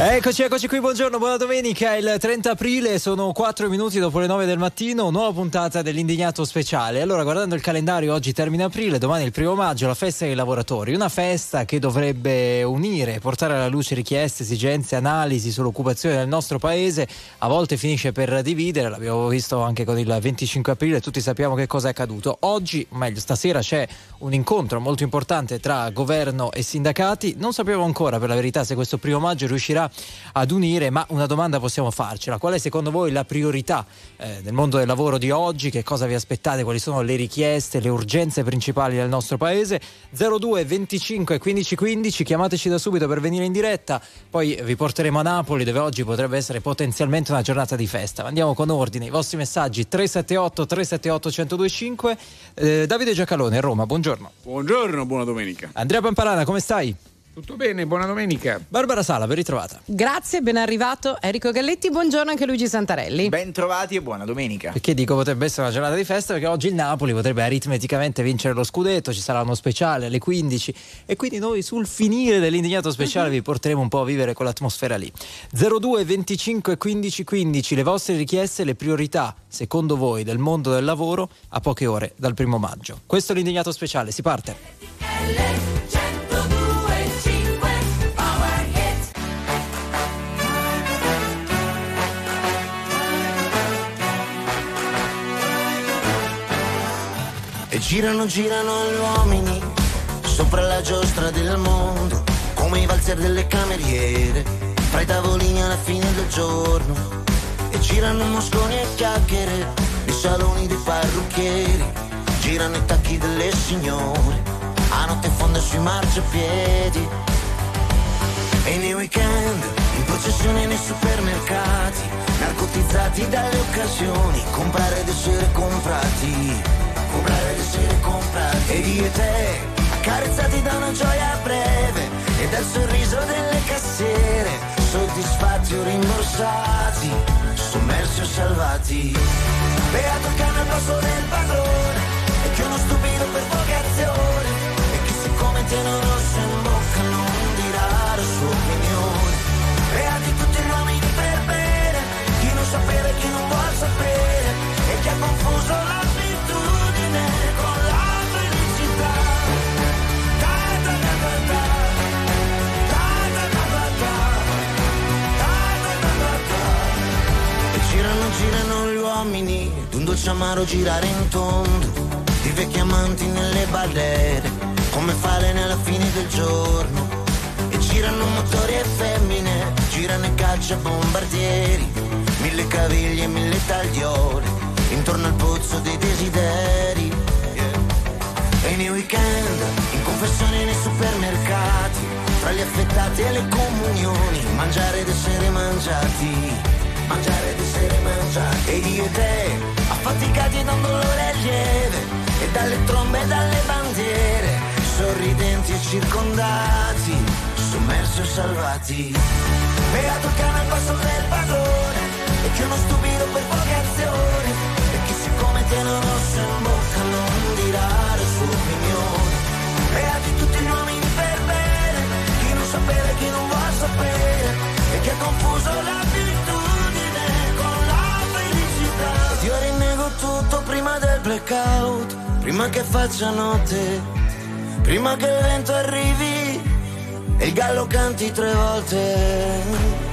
Eccoci, eccoci qui, buongiorno, buona domenica, il 30 aprile, sono 4 minuti dopo le 9 del mattino, nuova puntata dell'Indignato Speciale. Allora, guardando il calendario, oggi termina aprile, domani il primo maggio, la festa dei lavoratori, una festa che dovrebbe unire, portare alla luce richieste, esigenze, analisi sull'occupazione del nostro paese, a volte finisce per dividere, l'abbiamo visto anche con il 25 aprile, tutti sappiamo che cosa è accaduto. Oggi, o meglio, stasera c'è un incontro molto importante tra governo e sindacati, non sappiamo ancora per la verità se questo primo maggio riuscirà ad unire, ma una domanda possiamo farcela. Qual è secondo voi la priorità eh, del mondo del lavoro di oggi? Che cosa vi aspettate? Quali sono le richieste, le urgenze principali del nostro paese? 02 25 15 15, chiamateci da subito per venire in diretta, poi vi porteremo a Napoli dove oggi potrebbe essere potenzialmente una giornata di festa. Andiamo con ordine, i vostri messaggi 378 378 1025. Eh, Davide Giacalone, Roma, buongiorno. Buongiorno, buona domenica. Andrea Pamparana, come stai? Tutto bene, buona domenica. Barbara Sala, ben ritrovata. Grazie, ben arrivato Enrico Galletti, buongiorno anche Luigi Santarelli. Ben trovati e buona domenica. Perché dico potrebbe essere una giornata di festa? Perché oggi il Napoli potrebbe aritmeticamente vincere lo scudetto, ci sarà uno speciale alle 15 e quindi noi sul finire dell'indignato speciale uh-huh. vi porteremo un po' a vivere quell'atmosfera lì. 02 25 15 15, le vostre richieste, le priorità secondo voi del mondo del lavoro a poche ore dal primo maggio. Questo è l'indignato speciale, si parte. E girano, girano gli uomini sopra la giostra del mondo, come i valzer delle cameriere, fra i tavolini alla fine del giorno. E girano mosconi e chiacchiere, nei saloni dei parrucchieri, girano i tacchi delle signore, a notte fonda sui marciapiedi. E nei weekend, in processione nei supermercati, narcotizzati dalle occasioni, comprare ed essere comprati comprare ed essere comprati ed io e te accarezzati da una gioia breve e dal sorriso delle cassiere soddisfatti o rimborsati sommersi o salvati. Beato cane al passo del padrone e che uno stupido per vocazione e chi siccome tiene un uomini d'un dolce amaro girare in tondo di vecchi amanti nelle barriere come falene alla fine del giorno. E girano motori e femmine girano i caccia bombardieri mille caviglie e mille tagliole intorno al pozzo dei desideri. E nei weekend in confessione nei supermercati tra gli affettati e le comunioni mangiare ed essere mangiati mangiare ed essere mangiati ed io e te affaticati da un dolore lieve e dalle trombe e dalle bandiere sorridenti e circondati sommersi o salvati. Beato il cane al passo del padrone e che uno stupido per vocazione e chi siccome tiene un rosso in bocca non dirà la sua opinione beati tutti gli uomini per bene chi non sapeva e chi non vuol sapere e che ha confuso la virtù io rinnego tutto prima del blackout, prima che faccia notte, prima che il vento arrivi e il gallo canti tre volte.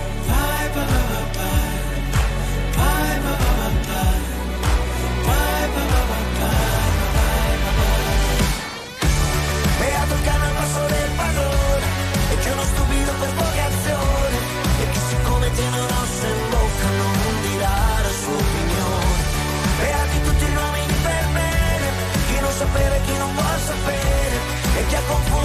Sapere e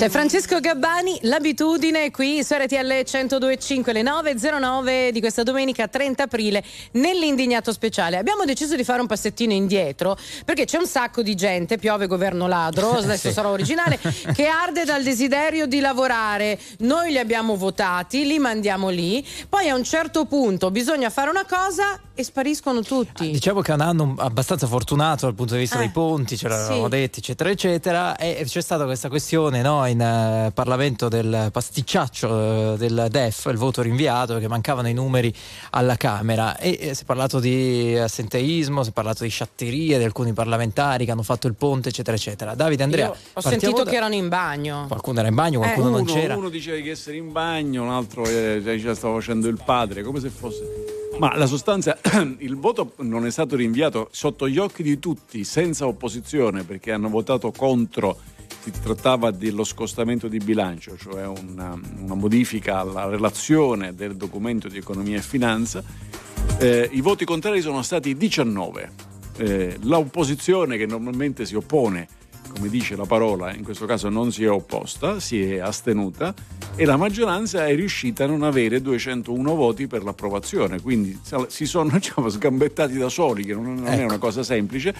C'è Francesco Gabbani, l'abitudine qui su RTL 102.5 le 9.09 di questa domenica 30 aprile nell'indignato speciale. Abbiamo deciso di fare un passettino indietro perché c'è un sacco di gente, piove governo ladro, adesso sì. sarò originale, che arde dal desiderio di lavorare. Noi li abbiamo votati, li mandiamo lì, poi a un certo punto bisogna fare una cosa e spariscono tutti. Ah, diciamo che è un anno abbastanza fortunato dal punto di vista eh, dei ponti, ce l'avevamo sì. detti, eccetera, eccetera, e c'è stata questa questione no, in uh, Parlamento del pasticciaccio uh, del DEF, il voto rinviato, perché mancavano i numeri alla Camera e, e si è parlato di assenteismo, si è parlato di sciatterie di alcuni parlamentari che hanno fatto il ponte, eccetera, eccetera. Davide Andrea. Io ho sentito da... che erano in bagno. Qualcuno era in bagno, qualcuno eh. non uno, c'era. Uno diceva di essere in bagno, un altro eh, cioè, stava facendo il padre, come se fosse ma la sostanza, il voto non è stato rinviato sotto gli occhi di tutti, senza opposizione, perché hanno votato contro. Si trattava dello scostamento di bilancio, cioè una, una modifica alla relazione del documento di economia e finanza. Eh, I voti contrari sono stati 19. Eh, l'opposizione che normalmente si oppone come dice la parola, in questo caso non si è opposta, si è astenuta e la maggioranza è riuscita a non avere 201 voti per l'approvazione, quindi si sono diciamo, sgambettati da soli, che non, non ecco. è una cosa semplice.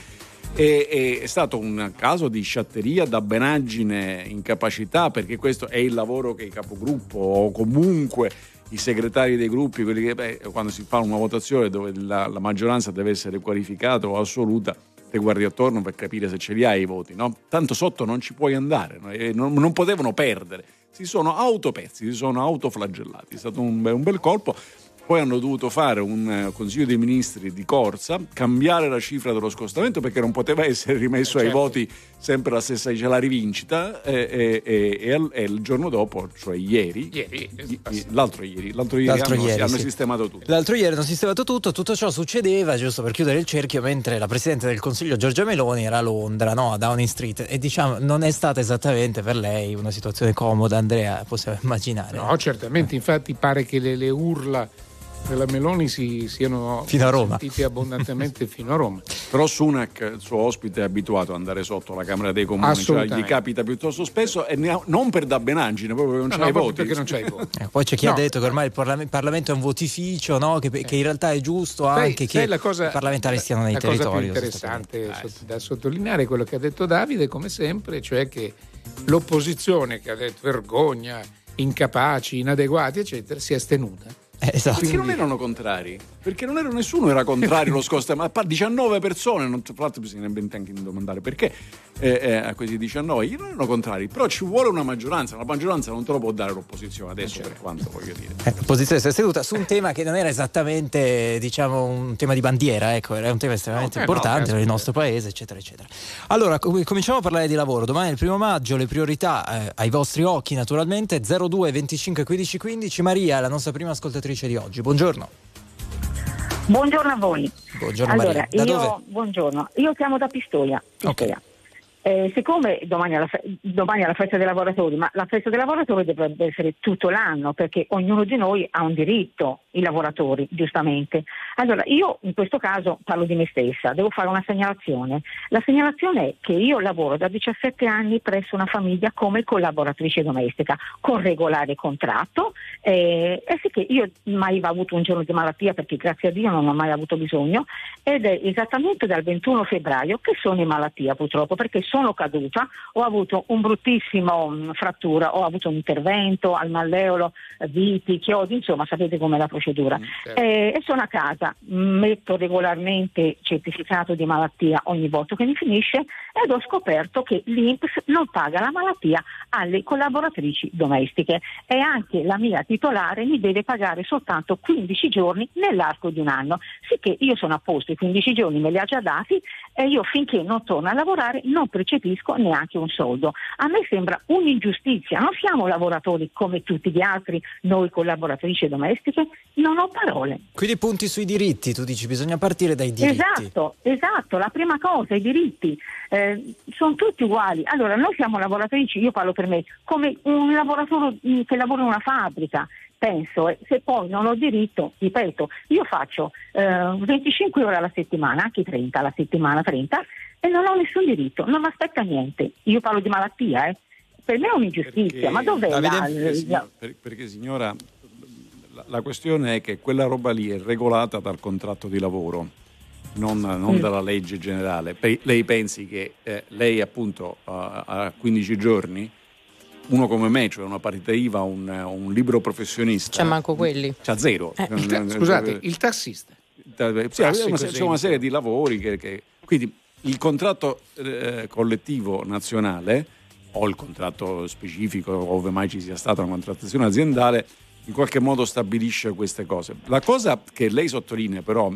E, è stato un caso di sciatteria, dabbenaggine, incapacità, perché questo è il lavoro che i capogruppo o comunque i segretari dei gruppi, che beh, quando si fa una votazione dove la, la maggioranza deve essere qualificata o assoluta, te guardi attorno per capire se ce li hai i voti, no? Tanto sotto non ci puoi andare, no? non, non, potevano perdere. Si sono autopezzi, si sono autoflagellati. È stato un, un bel colpo. Poi hanno dovuto fare un eh, consiglio dei ministri di corsa, cambiare la cifra dello scostamento perché non poteva essere rimesso certo. ai voti sempre la stessa, dice la rivincita e, e, e, e, il giorno dopo, cioè ieri, ieri l'altro ieri, l'altro ieri, l'altro hanno, ieri hanno sì. sistemato tutto. L'altro ieri hanno sistemato tutto, tutto ciò succedeva, giusto per chiudere il cerchio, mentre la Presidente del Consiglio Giorgia Meloni era a Londra, no? a Downing Street, e diciamo non è stata esattamente per lei una situazione comoda, Andrea, possiamo immaginare. No, certamente, infatti pare che le, le urla della Meloni si siano fino a Roma. sentiti abbondantemente fino a Roma. Però Sunak, il suo ospite, è abituato ad andare sotto la Camera dei Comuni, cioè gli capita piuttosto spesso e ha, non per dabbenaggine, proprio perché non no, no, i voti. Perché non c'ha i voti. Eh, poi c'è chi no. ha detto che ormai il Parlamento è un votificio, no? che, che, in realtà è giusto anche sai, che cosa, i parlamentari stiano nei la territori. La cosa più interessante ah, da sottolineare è quello che ha detto Davide, come sempre, cioè che l'opposizione che ha detto vergogna, incapaci, inadeguati, eccetera, si è astenuta eh, esatto. Perché non erano contrari? Perché non era nessuno era contrario allo scostamento, ma 19 persone, non, tra l'altro bisognerebbe anche domandare perché eh, eh, a questi 19 io non erano contrari, però ci vuole una maggioranza, la maggioranza non te lo può dare l'opposizione adesso certo. per quanto voglio dire. Eh, l'opposizione si è seduta su un tema che non era esattamente diciamo un tema di bandiera, ecco, era un tema estremamente no, importante no, per il nostro paese, eccetera, eccetera. Allora, com- cominciamo a parlare di lavoro. Domani è il primo maggio, le priorità eh, ai vostri occhi naturalmente 02 25 15 15. Maria, la nostra prima ascoltatrice di oggi. Buongiorno. Buongiorno a voi. Buongiorno allora, Maria. io, buongiorno. Io chiamo da Pistoia. Pistoia. Okay. Eh, siccome domani è, la, domani è, la, festa dei lavoratori, ma la festa dei lavoratori dovrebbe essere tutto l'anno perché ognuno di noi ha un diritto, i lavoratori, giustamente. Allora, io in questo caso parlo di me stessa, devo fare una segnalazione. La segnalazione è che io lavoro da 17 anni presso una famiglia come collaboratrice domestica, con regolare contratto, eh, e sì che io mai ho avuto un giorno di malattia perché grazie a Dio non ho mai avuto bisogno, ed è esattamente dal 21 febbraio che sono in malattia purtroppo perché sono caduta, ho avuto un bruttissimo mh, mm, frattura, ho avuto un intervento al malleolo, viti, chiodi, insomma sapete com'è la procedura. Mm, certo. eh, e sono a casa, metto regolarmente certificato di malattia ogni volta che mi finisce ed ho scoperto che l'INPS non paga la malattia alle collaboratrici domestiche. E anche la mia titolare mi deve pagare soltanto 15 giorni nell'arco di un anno, sicché io sono a posto, i 15 giorni me li ha già dati e io finché non torno a lavorare non percepisco neanche un soldo. A me sembra un'ingiustizia, non siamo lavoratori come tutti gli altri, noi collaboratrici domestiche, non ho parole. Quindi punti sui diritti, tu dici bisogna partire dai diritti. Esatto, esatto, la prima cosa, i diritti. Eh, sono tutti uguali. Allora, noi siamo lavoratrici, io parlo per me, come un lavoratore mm, che lavora in una fabbrica, penso, eh, se poi non ho diritto, ripeto, io faccio eh, 25 ore alla settimana, anche 30 alla settimana, 30, e non ho nessun diritto, non mi aspetta niente. Io parlo di malattia, eh. per me è un'ingiustizia, Perché- ma dov'è la, perché, la- signor- per- perché, signora, la, questione è che quella roba lì è regolata dal contratto di lavoro, non, non Mm. dalla legge generale. Pe- lei pensi che eh, lei appunto a a 15 giorni, uno come me, cioè una partita IVA, un, un libero professionista, C'è manco quelli. c'ha zero. Eh. Il ta- scusate, il tassista. Sì, una, c'è una serie di lavori che, che- quindi il contratto eh, collettivo nazionale o il contratto specifico ove mai ci sia stata una contrattazione aziendale in qualche modo stabilisce queste cose. La cosa che lei sottolinea però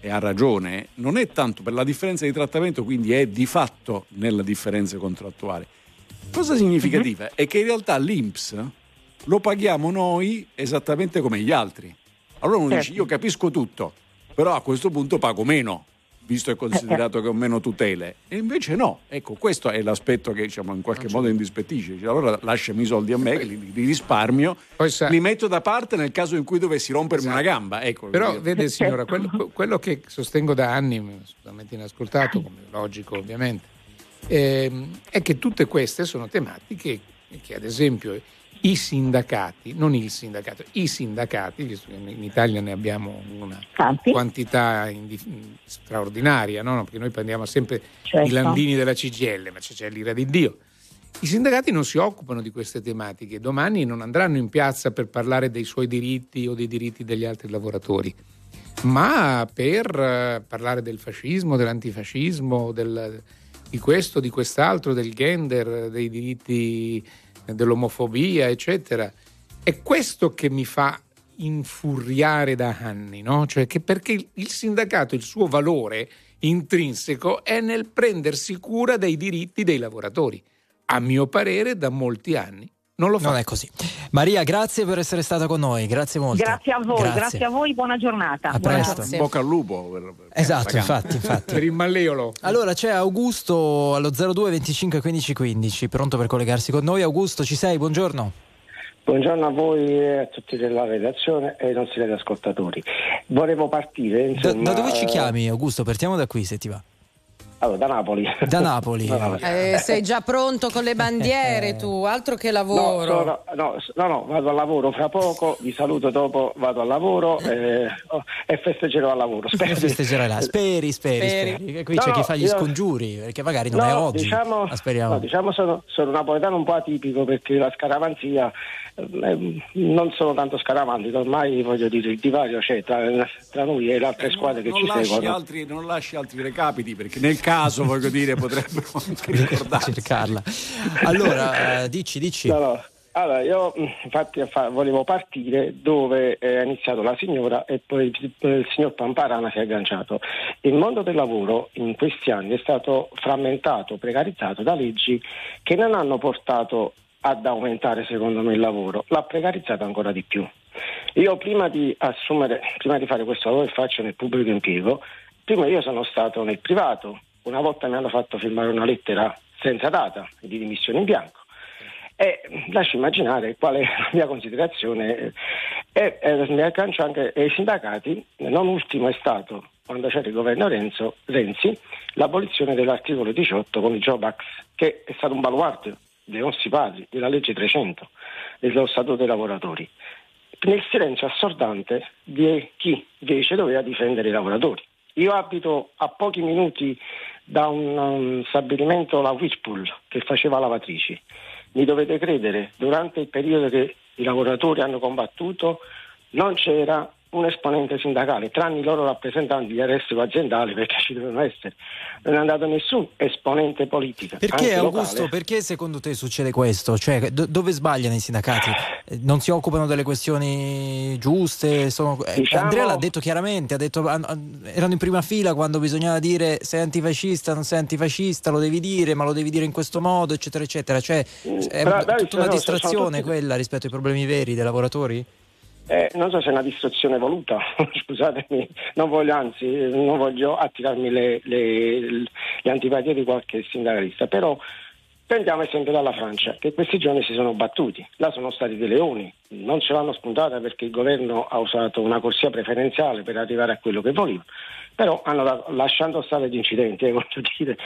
e ha ragione non è tanto per la differenza di trattamento quindi è di fatto nella differenza contrattuale. Cosa significativa è che in realtà l'Inps lo paghiamo noi esattamente come gli altri. Allora uno dice Certo. io capisco tutto però a questo punto pago meno, visto e considerato che ho meno tutele. E invece no, ecco, questo è l'aspetto che diciamo, in qualche modo indispettisce. Dice, allora lasciami i soldi a me, li, li risparmio, sa- li metto da parte nel caso in cui dovessi rompermi una gamba. Ecco, Però vede signora, quello, quello che sostengo da anni, assolutamente inascoltato, come logico ovviamente, ehm, è che tutte queste sono tematiche che ad esempio i sindacati, non il sindacato, i sindacati, visto che in Italia ne abbiamo una Tanti. quantità indi- straordinaria, no? No, perché noi prendiamo sempre Certo. i landini della CGL, ma c'è, l'ira di Dio. I sindacati non si occupano di queste tematiche, domani non andranno in piazza per parlare dei suoi diritti o dei diritti degli altri lavoratori, ma per eh, parlare del fascismo, dell'antifascismo, del- di questo, di quest'altro, del gender, dei diritti dell'omofobia, eccetera. È questo che mi fa infuriare da anni, no? Cioè che perché il- sindacato, il suo valore intrinseco è nel prendersi cura dei diritti dei lavoratori. A mio parere, da molti anni non lo fa. Non è così. Maria, grazie per essere stata con noi, grazie molto. Grazie a voi, grazie. a voi, buona giornata. A Buona presto. Grazie. Bocca al lupo. per- per- Esatto, infatti, infatti. Per il malleolo. Allora c'è Augusto allo 02 25 15 15, pronto per collegarsi con noi. Augusto, ci sei? Buongiorno. Buongiorno a voi e a tutti della redazione e ai nostri ascoltatori. Volevo partire Da, insomma, da dove ci eh, chiami, Augusto? Partiamo da qui, se ti va. Allora, da Napoli. Da Napoli. Da Napoli. Eh, sei già pronto con le bandiere tu, altro che No, lavoro. sono- no, no, no, vado al lavoro fra poco, vi saluto dopo, vado al lavoro eh, oh, e festeggerò al lavoro. Spero di- Festeggerai là. Speri, speri, Speri. speri. Qui No, c'è chi no, fa gli io- scongiuri, perché magari non No, è oggi. Diciamo, Ma speriamo. no, diciamo sono, sono napoletano un po' atipico perché la scaramanzia eh, non sono tanto scaramantico, ormai voglio dire il divario c'è tra, tra noi e le altre squadre che non, ci lasci seguono. altri, non lasci altri recapiti perché nel caso voglio dire potrebbero anche ricordarsi cercarla. Allora, eh, dici, dici. No, no. Allora, io infatti fa- volevo partire dove è iniziato la signora e poi il, il signor Pamparana si è agganciato. Il mondo del lavoro in questi anni è stato frammentato, precarizzato da leggi che non hanno portato ad aumentare secondo me il lavoro, l'ha precarizzato ancora di più. Io prima di assumere, prima di fare questo lavoro che faccio nel pubblico impiego, prima io sono stato nel privato, una volta mi hanno fatto firmare una lettera senza data di dimissione in bianco. E lascio immaginare qual è la mia considerazione. E, e mi aggancio anche ai sindacati, non ultimo è stato quando c'era il governo Renzo, Renzi l'abolizione dell'articolo 18 con il Job Act, che è stato un baluardo dei nostri padri, della legge 300, dello Statuto dei lavoratori, nel silenzio assordante di chi invece doveva difendere i lavoratori. Io abito a pochi minuti da un, um, stabilimento, la Whirlpool, che faceva lavatrici. Mi dovete credere, durante il periodo che i lavoratori hanno combattuto non c'era un esponente sindacale, tranne i loro rappresentanti di arresto aziendale, perché ci devono essere. Non è andato nessun esponente politico. Perché Augusto, locale. perché secondo te succede questo? Cioè, do- dove sbagliano i sindacati? Eh, Non si occupano delle questioni giuste? Sono- eh, Diciamo- Andrea l'ha detto chiaramente, ha detto, erano in prima fila quando bisognava dire sei antifascista, non sei antifascista, lo devi dire, ma lo devi dire in questo modo, eccetera, eccetera. Cioè, Mm, è dai, tutta una distrazione tutti- quella rispetto ai problemi veri dei lavoratori? Eh, non so se è una distruzione voluta, scusatemi, non voglio, anzi, non voglio attirarmi le, le- le antipatie di qualche sindacalista, però Prendiamo esempio dalla Francia, che questi giorni si sono battuti. Là sono stati dei leoni, non ce l'hanno spuntata perché il governo ha usato una corsia preferenziale per arrivare a quello che voleva, però hanno lasciato stare gli incidenti, eh, voglio dire.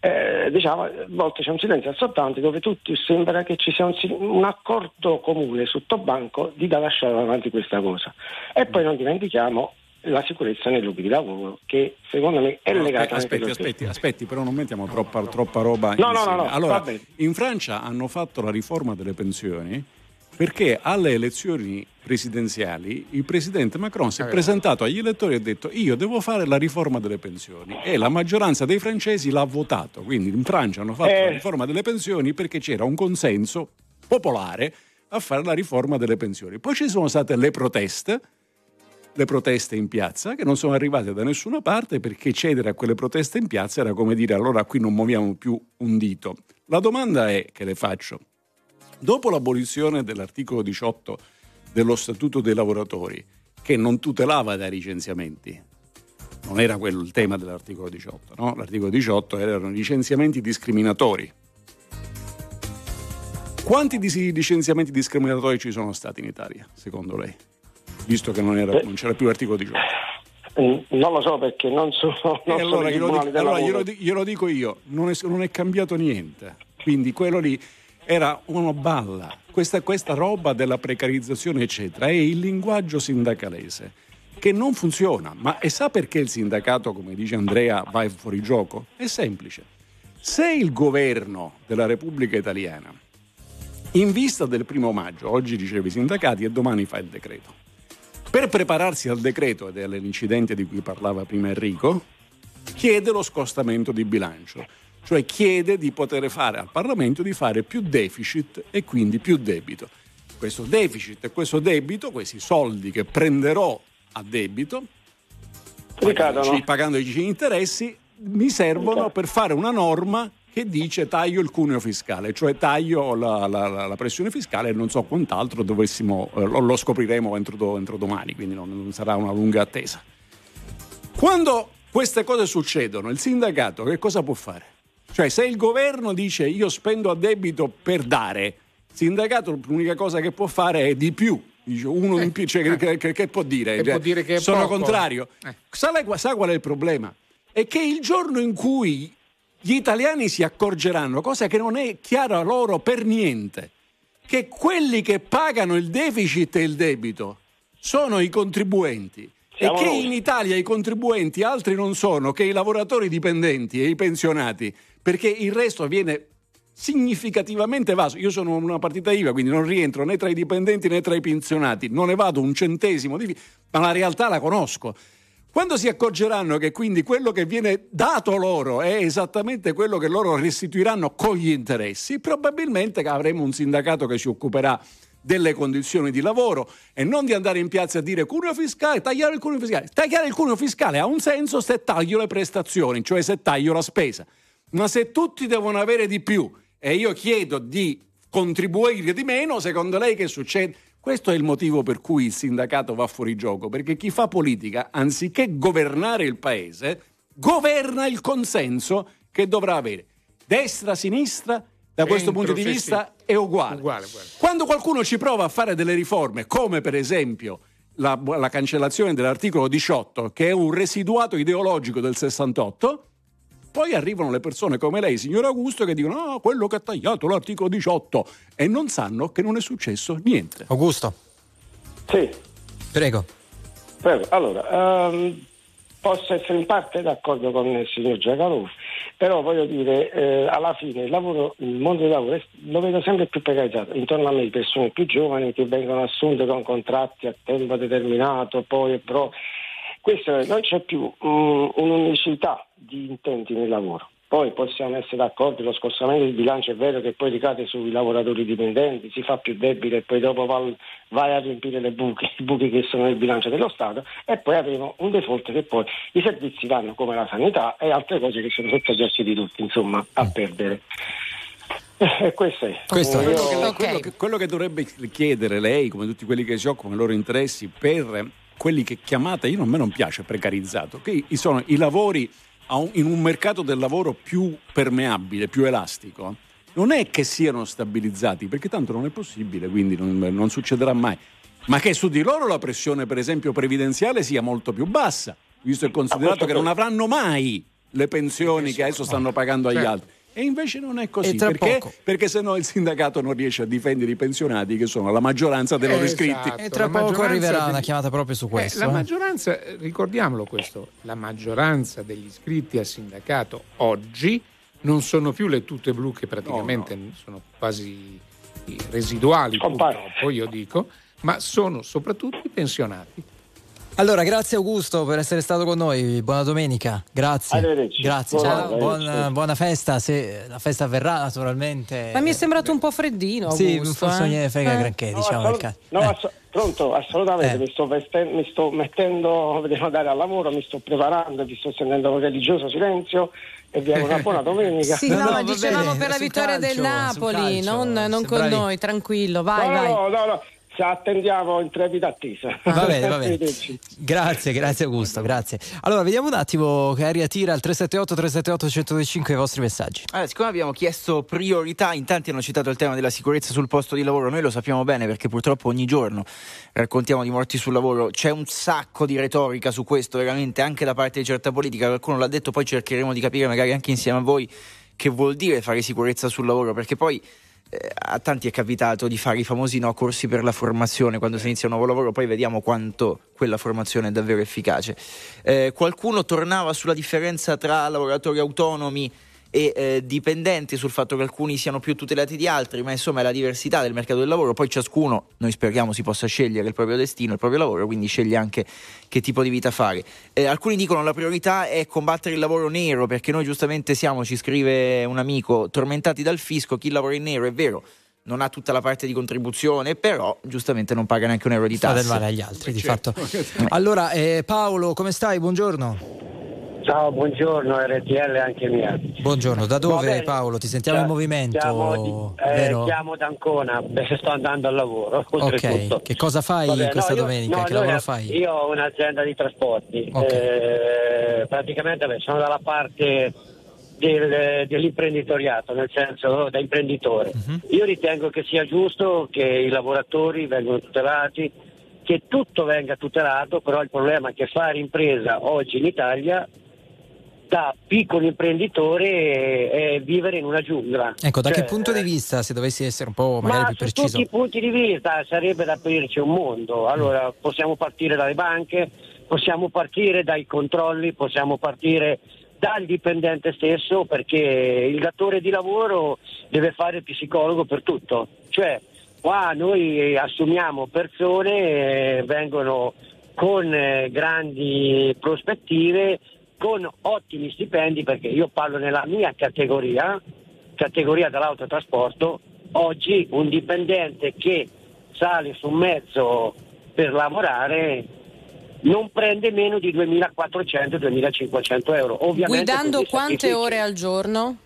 Eh, diciamo, a volte c'è un silenzio assortante dove tutti sembra che ci sia un, un accordo comune sotto banco di da lasciare avanti questa cosa. E poi non dimentichiamo la sicurezza nei luoghi di lavoro che secondo me è legata no, aspetti, aspetti, aspetti, però non mettiamo troppa, troppa roba no, no, no, no, allora, in Francia hanno fatto la riforma delle pensioni perché alle elezioni presidenziali il presidente Macron si è presentato agli elettori e ha detto io devo fare la riforma delle pensioni e la maggioranza dei francesi l'ha votato. Quindi in Francia hanno fatto eh. la riforma delle pensioni perché c'era un consenso popolare a fare la riforma delle pensioni. Poi ci sono state le proteste le proteste in piazza che non sono arrivate da nessuna parte perché cedere a quelle proteste in piazza era come dire allora qui non muoviamo più un dito. La domanda è che le faccio. Dopo l'abolizione dell'articolo 18 dello Statuto dei lavoratori, che non tutelava dai licenziamenti, non era quello il tema dell'articolo 18, no? L'articolo 18 erano licenziamenti discriminatori. Quanti licenziamenti discriminatori ci sono stati in Italia, secondo lei? Visto che non, era, non c'era più l'articolo 18? Mm, non lo so perché non sono. Non allora, glielo, dico, allora glielo, glielo, dico io: non è, non è, cambiato niente. Quindi quello lì era una balla. Questa, questa roba della precarizzazione, eccetera, è il linguaggio sindacalese che non funziona. Ma e sa perché il sindacato, come dice Andrea, va fuori gioco? È semplice. Se il governo della Repubblica Italiana, in vista del primo maggio, oggi riceve i sindacati e domani fa il decreto per prepararsi al decreto ed all'incidente di cui parlava prima Enrico, chiede lo scostamento di bilancio, cioè chiede di poter fare al Parlamento di fare più deficit e quindi più debito. Questo deficit e questo debito, questi soldi che prenderò a debito, pagandoci, pagandoci gli interessi, mi servono per fare una norma che dice taglio il cuneo fiscale, cioè taglio la, la, la pressione fiscale e non so quant'altro dovessimo, eh, lo, lo, scopriremo entro, entro domani, quindi non, non sarà una lunga attesa. Quando queste cose succedono, il sindacato che cosa può fare? Cioè se il governo dice io spendo a debito per dare, il sindacato l'unica cosa che può fare è di più. Uno in più, cioè, che, che, che, può dire? Che può dire che Sono poco. contrario. Eh. Sa, sa qual è il problema? È che il giorno in cui gli italiani si accorgeranno, cosa che non è chiara loro per niente, che quelli che pagano il deficit e il debito sono i contribuenti. Siamo e che noi. in Italia i contribuenti altri non sono che i lavoratori dipendenti e i pensionati, perché il resto viene significativamente evaso. Io sono una partita IVA, quindi non rientro né tra i dipendenti né tra i pensionati, non evado un centesimo di ma la realtà la conosco. Quando si accorgeranno che quindi quello che viene dato loro è esattamente quello che loro restituiranno con gli interessi, probabilmente avremo un sindacato che si occuperà delle condizioni di lavoro e non di andare in piazza a dire cuneo fiscale, tagliare il cuneo fiscale. Tagliare il cuneo fiscale ha un senso se taglio le prestazioni, cioè se taglio la spesa. Ma se tutti devono avere di più e io chiedo di contribuire di meno, secondo lei che succede? Questo è il motivo per cui il sindacato va fuori gioco, perché chi fa politica, anziché governare il paese, governa il consenso che dovrà avere. Destra, sinistra, da questo punto di vista sì. è uguale. Uguale, uguale. Quando qualcuno ci prova a fare delle riforme, come per esempio la, la, cancellazione dell'articolo 18, che è un residuato ideologico del 68, poi arrivano le persone come lei, signor Augusto, che dicono: Ah, quello che ha tagliato l'articolo 18 e non sanno che non è successo niente. Augusto. Sì. Prego. Prego. Allora, um, posso essere in parte d'accordo con il signor Giacarò, però voglio dire, eh, alla fine il, lavoro, il mondo del lavoro lo vedo sempre più precarizzato. Intorno a me persone più giovani che vengono assunte con contratti a tempo determinato, poi però questo, non c'è più um, un'unicità di intenti nel lavoro. Poi possiamo essere d'accordo, lo scostamento del bilancio è vero che poi ricade sui lavoratori dipendenti, si fa più debito e poi dopo va, vai a riempire le buche, i buchi che sono nel bilancio dello Stato e poi avremo un default che poi i servizi vanno come la sanità e altre cose che sono sotto gli occhi di tutti, insomma, a perdere. E questo è. Questo è. Quello, che, okay. quello, che, quello che dovrebbe chiedere lei, come tutti quelli che si occupano dei loro interessi, per quelli che chiamate, io non, a me non piace precarizzato, che sono i lavori in un mercato del lavoro più permeabile, più elastico, non è che siano stabilizzati, perché tanto non è possibile, quindi non, non succederà mai, ma che su di loro la pressione, per esempio, previdenziale sia molto più bassa, visto e considerato che non avranno mai le pensioni che adesso stanno pagando agli Certo. altri. E invece non è così, perché? poco. Perché se no il sindacato non riesce a difendere i pensionati che sono la maggioranza dei loro Esatto. iscritti. E tra La poco arriverà di- una chiamata proprio su Eh, questo. la eh. maggioranza, eh, ricordiamolo questo, la maggioranza degli iscritti al sindacato oggi non sono più le tute blu che praticamente sono quasi residuali Compare. purtroppo, io dico, ma sono soprattutto i pensionati. Allora, grazie Augusto per essere stato con noi. Buona domenica. Grazie. Arrivederci. Grazie. Buona- Ciao. Buona, buona festa. Se la festa avverrà, naturalmente. Ma mi è sembrato un po' freddino. Sì, Augusto, forse non eh? gliene frega Eh. granché, No, diciamo. no, eh. ass- pronto, assolutamente, Eh. mi, sto vesten- mi sto mettendo, devo andare al lavoro, mi sto preparando, vi sto sentendo un religioso silenzio e vi auguro una buona domenica. Sì, No, no, no, dicevamo bene, per la vittoria del calcio, Napoli, sul calcio, non, non con noi, tranquillo, vai, no, vai. no, no, no, se attendiamo in trepida attesa. Va bene, va bene. Grazie, grazie Augusto, grazie. Allora, vediamo un attimo che aria tira al 378 378 1025 i vostri messaggi. Allora, siccome abbiamo chiesto priorità, in tanti hanno citato il tema della sicurezza sul posto di lavoro, noi lo sappiamo bene perché purtroppo ogni giorno raccontiamo di morti sul lavoro, c'è un sacco di retorica su questo veramente anche da parte di certa politica, qualcuno l'ha detto, poi cercheremo di capire magari anche insieme a voi che vuol dire fare sicurezza sul lavoro, perché poi a tanti è capitato di fare i famosi no corsi per la formazione quando si inizia un nuovo lavoro, poi vediamo quanto quella formazione è davvero efficace. Eh, qualcuno tornava sulla differenza tra lavoratori autonomi e eh, dipendenti sul fatto che alcuni siano più tutelati di altri, ma insomma è la diversità del mercato del lavoro, poi ciascuno, noi speriamo, si possa scegliere il proprio destino, il proprio lavoro, quindi sceglie anche che tipo di vita fare. Eh, alcuni dicono la priorità è combattere il lavoro nero, perché noi giustamente siamo, ci scrive un amico, tormentati dal fisco, chi lavora in nero, è vero. Non ha tutta la parte di contribuzione, però giustamente non paga neanche un euro di Fa del tasse. male agli altri, di fatto. Allora, eh, Paolo, come stai? Buongiorno. Ciao, buongiorno RTL anche mia. Buongiorno, da dove bene. Paolo? Ti sentiamo in movimento, Chiamo, di- eh, chiamo da Ancona, beh, sto andando al lavoro. Ok, che cosa fai Vabbè, questa no, io- domenica? no, che lavoro fai? Io ho un'azienda di trasporti, Ok. eh, praticamente beh, sono dalla parte del- dell'imprenditoriato, nel senso da imprenditore. Mhm. Io ritengo che sia giusto che i lavoratori vengano tutelati, che tutto venga tutelato, però il problema è che fare impresa oggi in Italia da piccolo imprenditore è, vivere in una giungla. Ecco, da Cioè, che punto di vista, se dovessi essere un po' magari ma più preciso? tutti i punti di vista sarebbe da aprirci un mondo. Allora, possiamo partire dalle banche, possiamo partire dai controlli, possiamo partire dal dipendente stesso perché il datore di lavoro deve fare il psicologo per tutto. Cioè, qua noi assumiamo persone, eh, vengono con eh, grandi prospettive, con ottimi stipendi, perché io parlo nella mia categoria, categoria dell'autotrasporto, oggi un dipendente che sale su un mezzo per lavorare non prende meno di 2.400-2.500 euro. Ovviamente Guidando quante ore al giorno?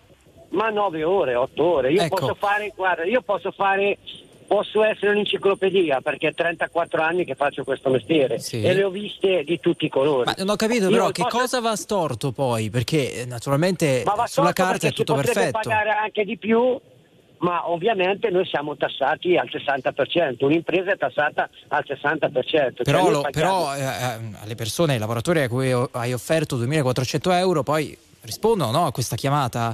Ma 9 ore, 8 ore. Io Ecco. posso fare, guarda, io posso fare, posso essere un'enciclopedia perché è 34 anni che faccio questo mestiere Sì. e le ho viste di tutti i colori. Ma non ho capito Io però posso- che cosa va storto poi? Perché eh, naturalmente Ma sulla carta è tutto perfetto. pagare anche di più, ma ovviamente noi siamo tassati al 60%, un'impresa è tassata al 60%. Però, cioè lo- però, eh, eh, alle persone, ai lavoratori a cui hai offerto 2.400 euro, poi rispondono no, a questa chiamata?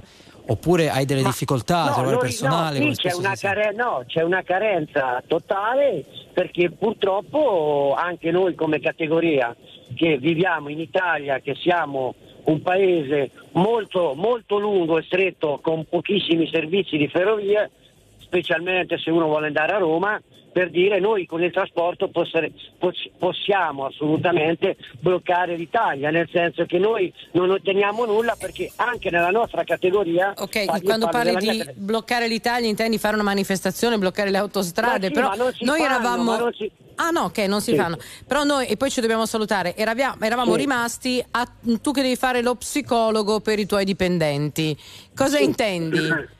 Oppure hai delle Ma- difficoltà a no, trovare noi- personale? no, qui c'è una, si sente? care- no, c'è una carenza totale perché purtroppo anche noi come categoria che viviamo in Italia, che siamo un paese molto, molto lungo e stretto con pochissimi servizi di ferrovie, specialmente se uno vuole andare a Roma, per dire noi con il trasporto possere- poss- possiamo assolutamente bloccare l'Italia, nel senso che noi non otteniamo nulla perché anche nella nostra categoria... Ok, quando parli di mia bloccare l'Italia intendi fare una manifestazione, bloccare le autostrade, sì, però noi fanno, eravamo... si- Ah no, ok, non si Sì. fanno. Però noi, e poi ci dobbiamo salutare, eravia- eravamo Sì. rimasti a tu che devi fare lo psicologo per i tuoi dipendenti. Cosa intendi?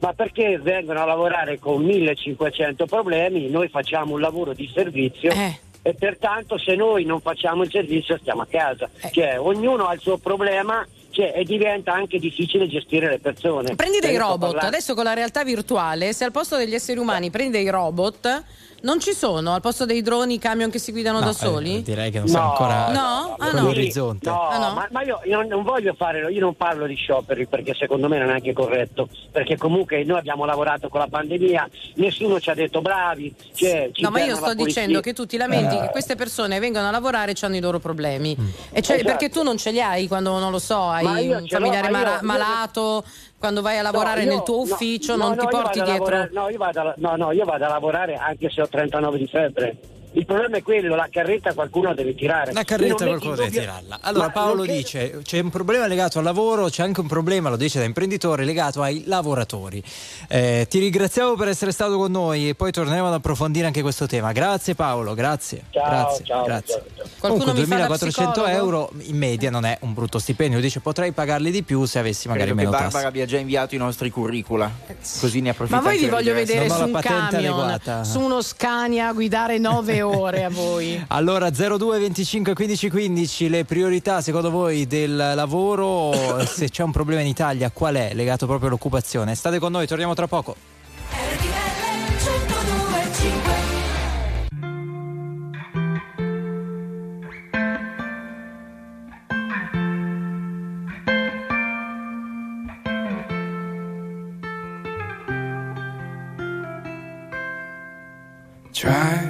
Ma perché vengono a lavorare con 1500 problemi, noi facciamo un lavoro di servizio Eh. e pertanto se noi non facciamo il servizio stiamo a casa. Eh. Cioè ognuno ha il suo problema cioè, e diventa anche difficile gestire le persone. Prendi dei sto robot, adesso con la realtà virtuale, se al posto degli esseri umani prendi dei robot, non ci sono al posto dei droni i camion che si guidano No, da eh, soli? direi che non siamo No, ancora No? Ah, no. l'orizzonte. No, Ah, no? ma, ma io, io non- voglio fare, io non parlo di scioperi perché secondo me non è anche corretto, perché comunque noi abbiamo lavorato con la pandemia, nessuno ci ha detto bravi. Cioè, ci No, ma io sto dicendo che tu ti lamenti che queste persone vengono a lavorare e hanno i loro problemi. E cioè, Esatto. perché tu non ce li hai quando, non lo so, hai un familiare ma io- mala- io- malato, quando vai a lavorare No, io- nel tuo ufficio no, non no, ti porti dietro... lavorare- no, io vado a, no, no, io vado a lavorare anche se ho 39 di febbre. Il problema è quello, la carretta qualcuno deve tirare. La carretta qualcuno deve dubbio- tirarla. Allora Ma Paolo credo- dice c'è un problema legato al lavoro, c'è anche un problema, lo dice da imprenditore, legato ai lavoratori. Eh, ti ringraziamo per essere stato con noi e poi torneremo ad approfondire anche questo tema. Grazie Paolo, grazie. Ciao, grazie, ciao, grazie. ciao, Comunque mi fa da 2400 psicologo? euro in media non è un brutto stipendio, dice potrei pagarli di più se avessi magari Credo che meno Barbara tasse. abbia già inviato i nostri curricula, così ne approfitta Ma voi vi voglio vedere su la un patente camion, adeguata. su uno Scania a guidare ore a voi. Allora 02 25 15 15 le priorità secondo voi del lavoro se c'è un problema in Italia qual è legato proprio all'occupazione? State con noi, torniamo tra poco. Try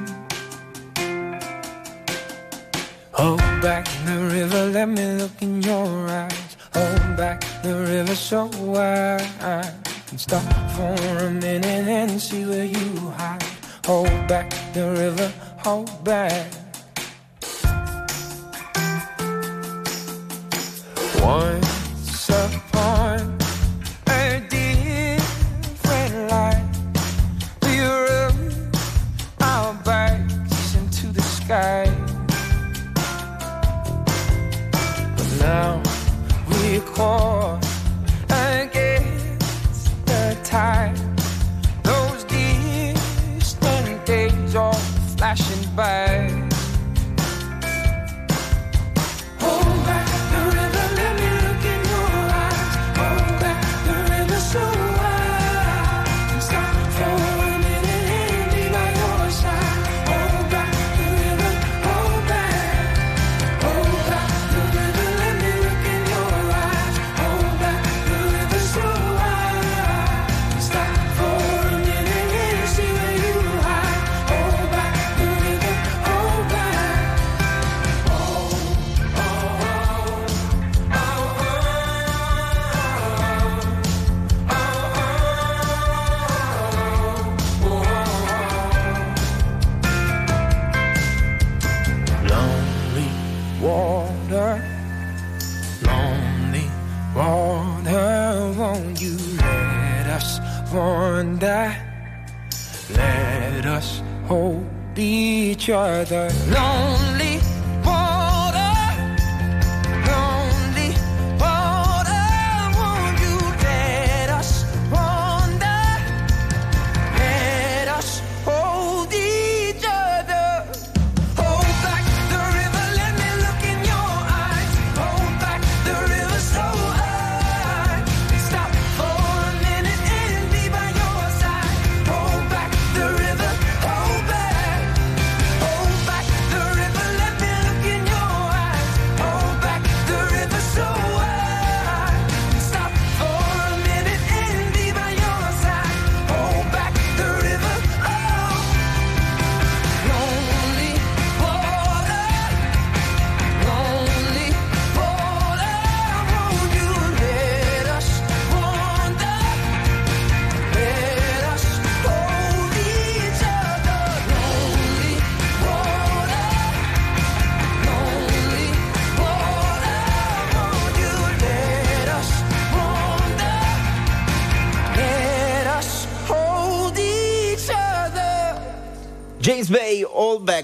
Back the river, let me look in your eyes. Hold back the river so I can stop for a minute and see where you hide. Hold back the river, hold back. Once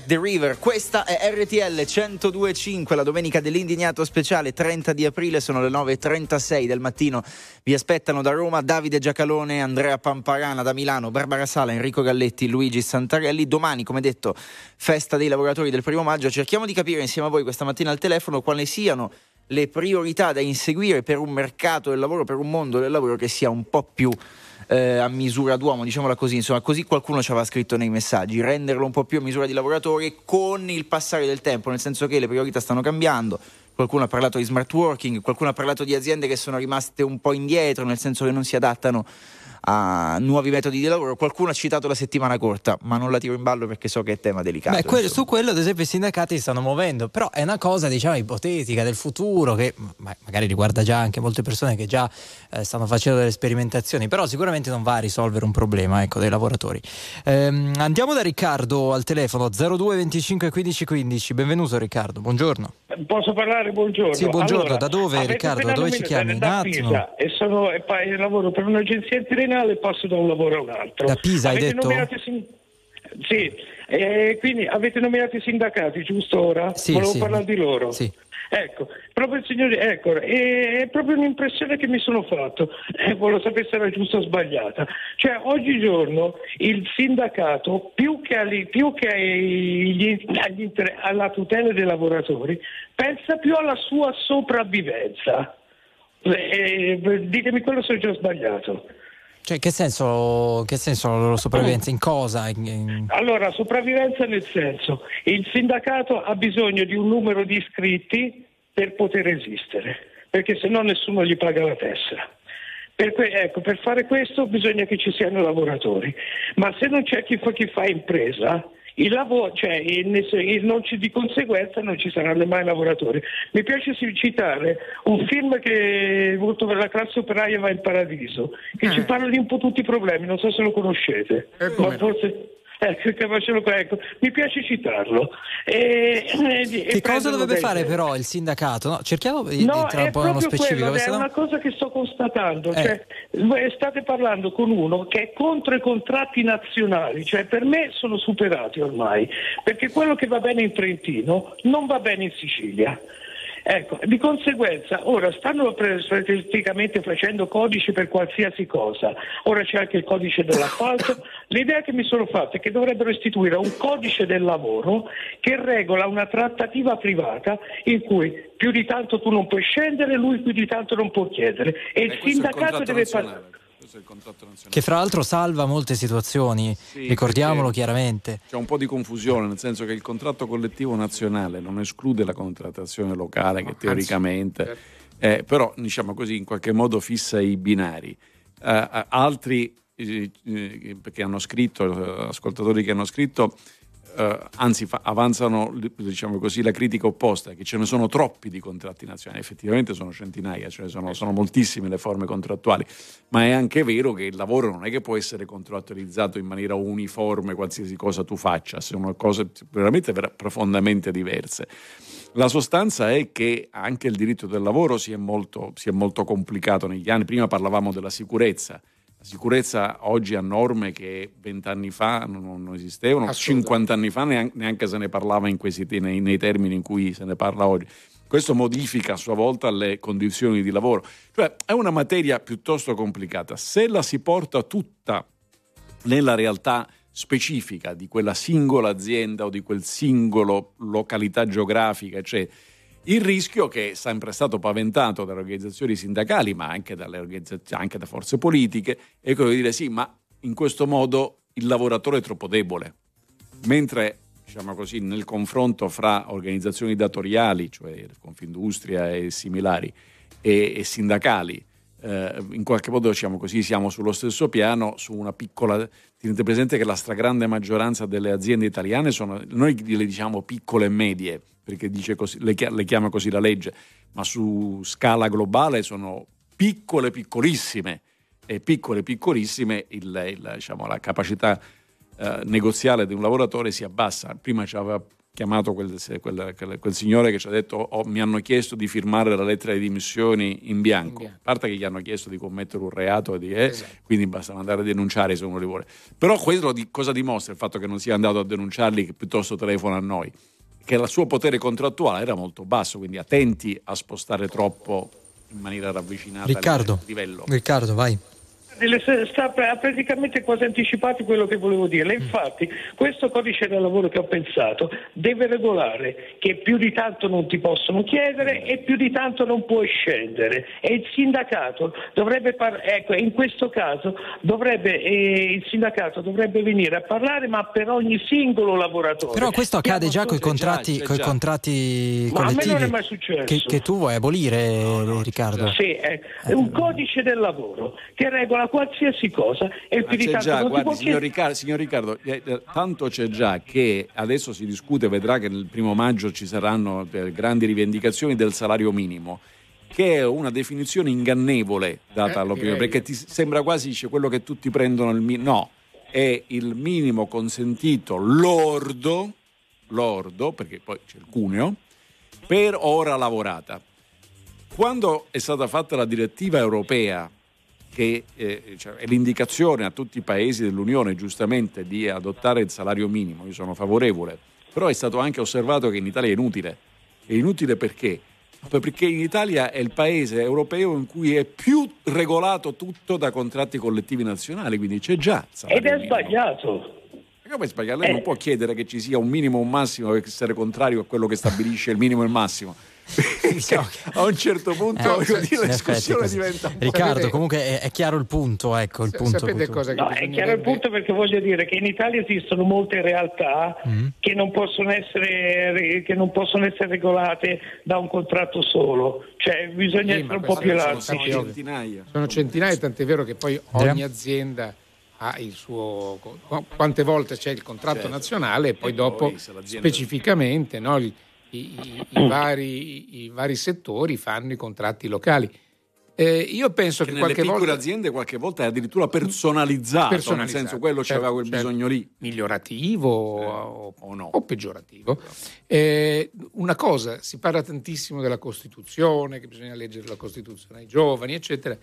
the River. Questa è RTL 1025, la domenica dell'indignato speciale 30 di aprile, sono le 9.36 del mattino. Vi aspettano da Roma Davide Giacalone, Andrea Pamparana da Milano, Barbara Sala, Enrico Galletti, Luigi Santarelli. Domani, come detto, festa dei lavoratori del primo maggio. Cerchiamo di capire insieme a voi questa mattina al telefono quali siano le priorità da inseguire per un mercato del lavoro, per un mondo del lavoro che sia un po' più eh, a misura d'uomo, diciamola così, insomma, così qualcuno ci aveva scritto nei messaggi, renderlo un po' più a misura di lavoratori con il passare del tempo, nel senso che le priorità stanno cambiando. Qualcuno ha parlato di smart working, qualcuno ha parlato di aziende che sono rimaste un po' indietro, nel senso che non si adattano a nuovi metodi di lavoro. Qualcuno ha citato la settimana corta, ma non la tiro in ballo perché so che è tema delicato. Beh, quello- su quello ad esempio i sindacati si stanno muovendo, però è una cosa diciamo ipotetica del futuro che ma- magari riguarda già anche molte persone che già eh, stanno facendo delle sperimentazioni, però sicuramente non va a risolvere un problema ecco, dei lavoratori. Ehm, andiamo da Riccardo al telefono 02 25 15 15, benvenuto Riccardo, buongiorno. Posso parlare? Buongiorno. Sì, buongiorno. Allora, Da dove, Riccardo? appena Dove ci chiami? Da Un attimo. Pisa e, sono, e e lavoro per un'agenzia interinale e passo da un lavoro a un altro. Da Pisa, hai Avete detto? nominato Sì, e quindi avete nominato i sindacati, giusto ora? Sì, Volevo sì. parlare di loro. Sì. Ecco, proprio il signore, ecco, è, è proprio un'impressione che mi sono fatto, eh, volevo sapere se era giusta o sbagliata. Cioè, oggigiorno il sindacato, più che, agli- più che agli- agli inter- alla tutela dei lavoratori, pensa più alla sua sopravvivenza. Eh, eh, ditemi quello se ho già sbagliato. Cioè, che senso, che senso la loro sopravvivenza? In cosa? Allora, sopravvivenza nel senso, il sindacato ha bisogno di un numero di iscritti per poter esistere, perché se no nessuno gli paga la tessera. Per, que- ecco, per fare questo bisogna che ci siano lavoratori, ma se non c'è chi fa, chi fa impresa, il lavoro, cioè, ci- di conseguenza non ci saranno mai lavoratori. Mi piace citare un film che è voluto per la classe operaia va in paradiso, che ci parla di un po' tutti i problemi, non so se lo conoscete, ma forse... Ecco, ecco, mi piace citarlo. E- e- Che cosa dovrebbe dai fare però il sindacato? No, cerchiamo di, No, entrare un po' nello specifico. quello, è una cosa che sto constatando. Eh. Cioè, state parlando con uno che è contro i contratti nazionali, cioè per me sono superati ormai, perché quello che va bene in Trentino non va bene in Sicilia. Ecco, di conseguenza ora stanno praticamente facendo codici per qualsiasi cosa, ora c'è anche il codice dell'appalto, l'idea che mi sono fatta è che dovrebbero istituire un codice del lavoro che regola una trattativa privata in cui più di tanto tu non puoi scendere, lui più di tanto non può chiedere. E è il sindacato deve nazionale. Che fra l'altro salva molte situazioni, Sì, ricordiamolo chiaramente. C'è un po' di confusione, nel senso che il contratto collettivo nazionale non esclude la contrattazione locale, che teoricamente, eh, però diciamo così, in qualche modo fissa i binari. Eh, eh, altri, eh, eh, perché hanno scritto, eh, ascoltatori che hanno scritto, eh, anzi fa- avanzano diciamo così, la critica opposta, che ce ne sono troppi di contratti nazionali, effettivamente sono centinaia, ce ne sono, sono moltissime le forme contrattuali, ma è anche vero che il lavoro non è che può essere contrattualizzato in maniera uniforme qualsiasi cosa tu faccia, sono cose veramente ver- profondamente diverse. La sostanza è che anche il diritto del lavoro si è molto, si è molto complicato negli anni, prima parlavamo della sicurezza, sicurezza oggi ha norme che vent'anni fa non, non esistevano, Assolutamente. 50 anni fa neanche, neanche se ne parlava in questi, nei, nei termini in cui se ne parla oggi. Questo modifica a sua volta le condizioni di lavoro. Cioè è una materia piuttosto complicata. Se la si porta tutta nella realtà specifica di quella singola azienda o di quel singolo località geografica, cioè il rischio che è sempre stato paventato dalle organizzazioni sindacali, ma anche, anche da forze politiche, è quello di dire sì, ma in questo modo il lavoratore è troppo debole. Mentre, diciamo così, nel confronto fra organizzazioni datoriali, cioè Confindustria e similari, e, e sindacali, eh, in qualche modo diciamo così, siamo sullo stesso piano, su una piccola. Tenete presente che la stragrande maggioranza delle aziende italiane sono, noi le diciamo piccole e medie, perché dice così, le, le chiama così la legge, ma su scala globale sono piccole, piccolissime. E piccole, piccolissime, il- il, diciamo, la capacità eh, negoziale di un lavoratore si abbassa. Prima c'aveva chiamato quel, quel- quel- quel signore che ci ha detto "Oh, mi hanno chiesto di firmare la lettera di dimissioni in bianco. A parte che gli hanno chiesto di commettere un reato, di, eh, quindi basta andare a denunciare se uno li vuole. Però questo di, cosa dimostra il fatto che non sia andato a denunciarli che piuttosto telefona a noi? Che il suo potere contrattuale era molto basso, quindi attenti a spostare troppo in maniera ravvicinata Riccardo, il livello. Riccardo, vai. Delle- sta ha praticamente quasi anticipato quello che volevo dire. Infatti, questo codice del lavoro che ho pensato deve regolare che più di tanto non ti possono chiedere e più di tanto non puoi scendere. E il sindacato dovrebbe par- ecco, in questo caso dovrebbe, eh, il sindacato dovrebbe venire a parlare, ma per ogni singolo lavoratore. Però questo accade già con i contratti, già. contratti collettivi che, che tu vuoi abolire, Riccardo. Sì, è è un codice del lavoro che regola qualsiasi cosa e più di c'è tanto già, non guardi, signor. Riccardo, signor Riccardo, eh, eh, tanto c'è già che adesso si discute, vedrà che nel primo maggio ci saranno eh, grandi rivendicazioni del salario minimo che è una definizione ingannevole data Eh, all'opinione, direi. perché ti sembra quasi dice, quello che tutti prendono il minimo. No, è il minimo consentito lordo, lordo, perché poi c'è il cuneo, per ora lavorata. Quando è stata fatta la direttiva europea, che eh, cioè, è l'indicazione a tutti i paesi dell'Unione giustamente di adottare il salario minimo, io sono favorevole, però è stato anche osservato che in Italia è inutile. È inutile perché? Perché in Italia è il paese europeo in cui è più regolato tutto da contratti collettivi nazionali, quindi c'è già Ed è sbagliato. Come sbagliare? Lei non può chiedere che ci sia un minimo o un massimo e essere contrario a quello che stabilisce il minimo e il massimo. A un certo punto Eh, dire, la discussione diventa Riccardo, Sapete- comunque è, è chiaro il punto, ecco, il punto. sapete punto. cosa che No, è chiaro il punto perché voglio dire che in Italia esistono molte realtà Mm. che, non possono essere, che non possono essere regolate da un contratto solo, cioè bisogna Sì, essere un po' più sono elastici. sappi- centinaia. Sono centinaia, tant'è vero che poi Andrea? ogni azienda ha il suo. qu- Quante volte c'è il contratto Certo. nazionale e poi E dopo poi l'azienda- specificamente no, i, i- i- vari, i vari settori fanno i contratti locali. Eh, io penso Che che, qualche piccole volta. aziende qualche volta è addirittura personalizzato, nel personalizzato, senso quello certo, c'aveva quel certo. bisogno lì. migliorativo o, o no. o peggiorativo. Eh, una cosa, si parla tantissimo della Costituzione, che bisogna leggere la Costituzione ai giovani, eccetera.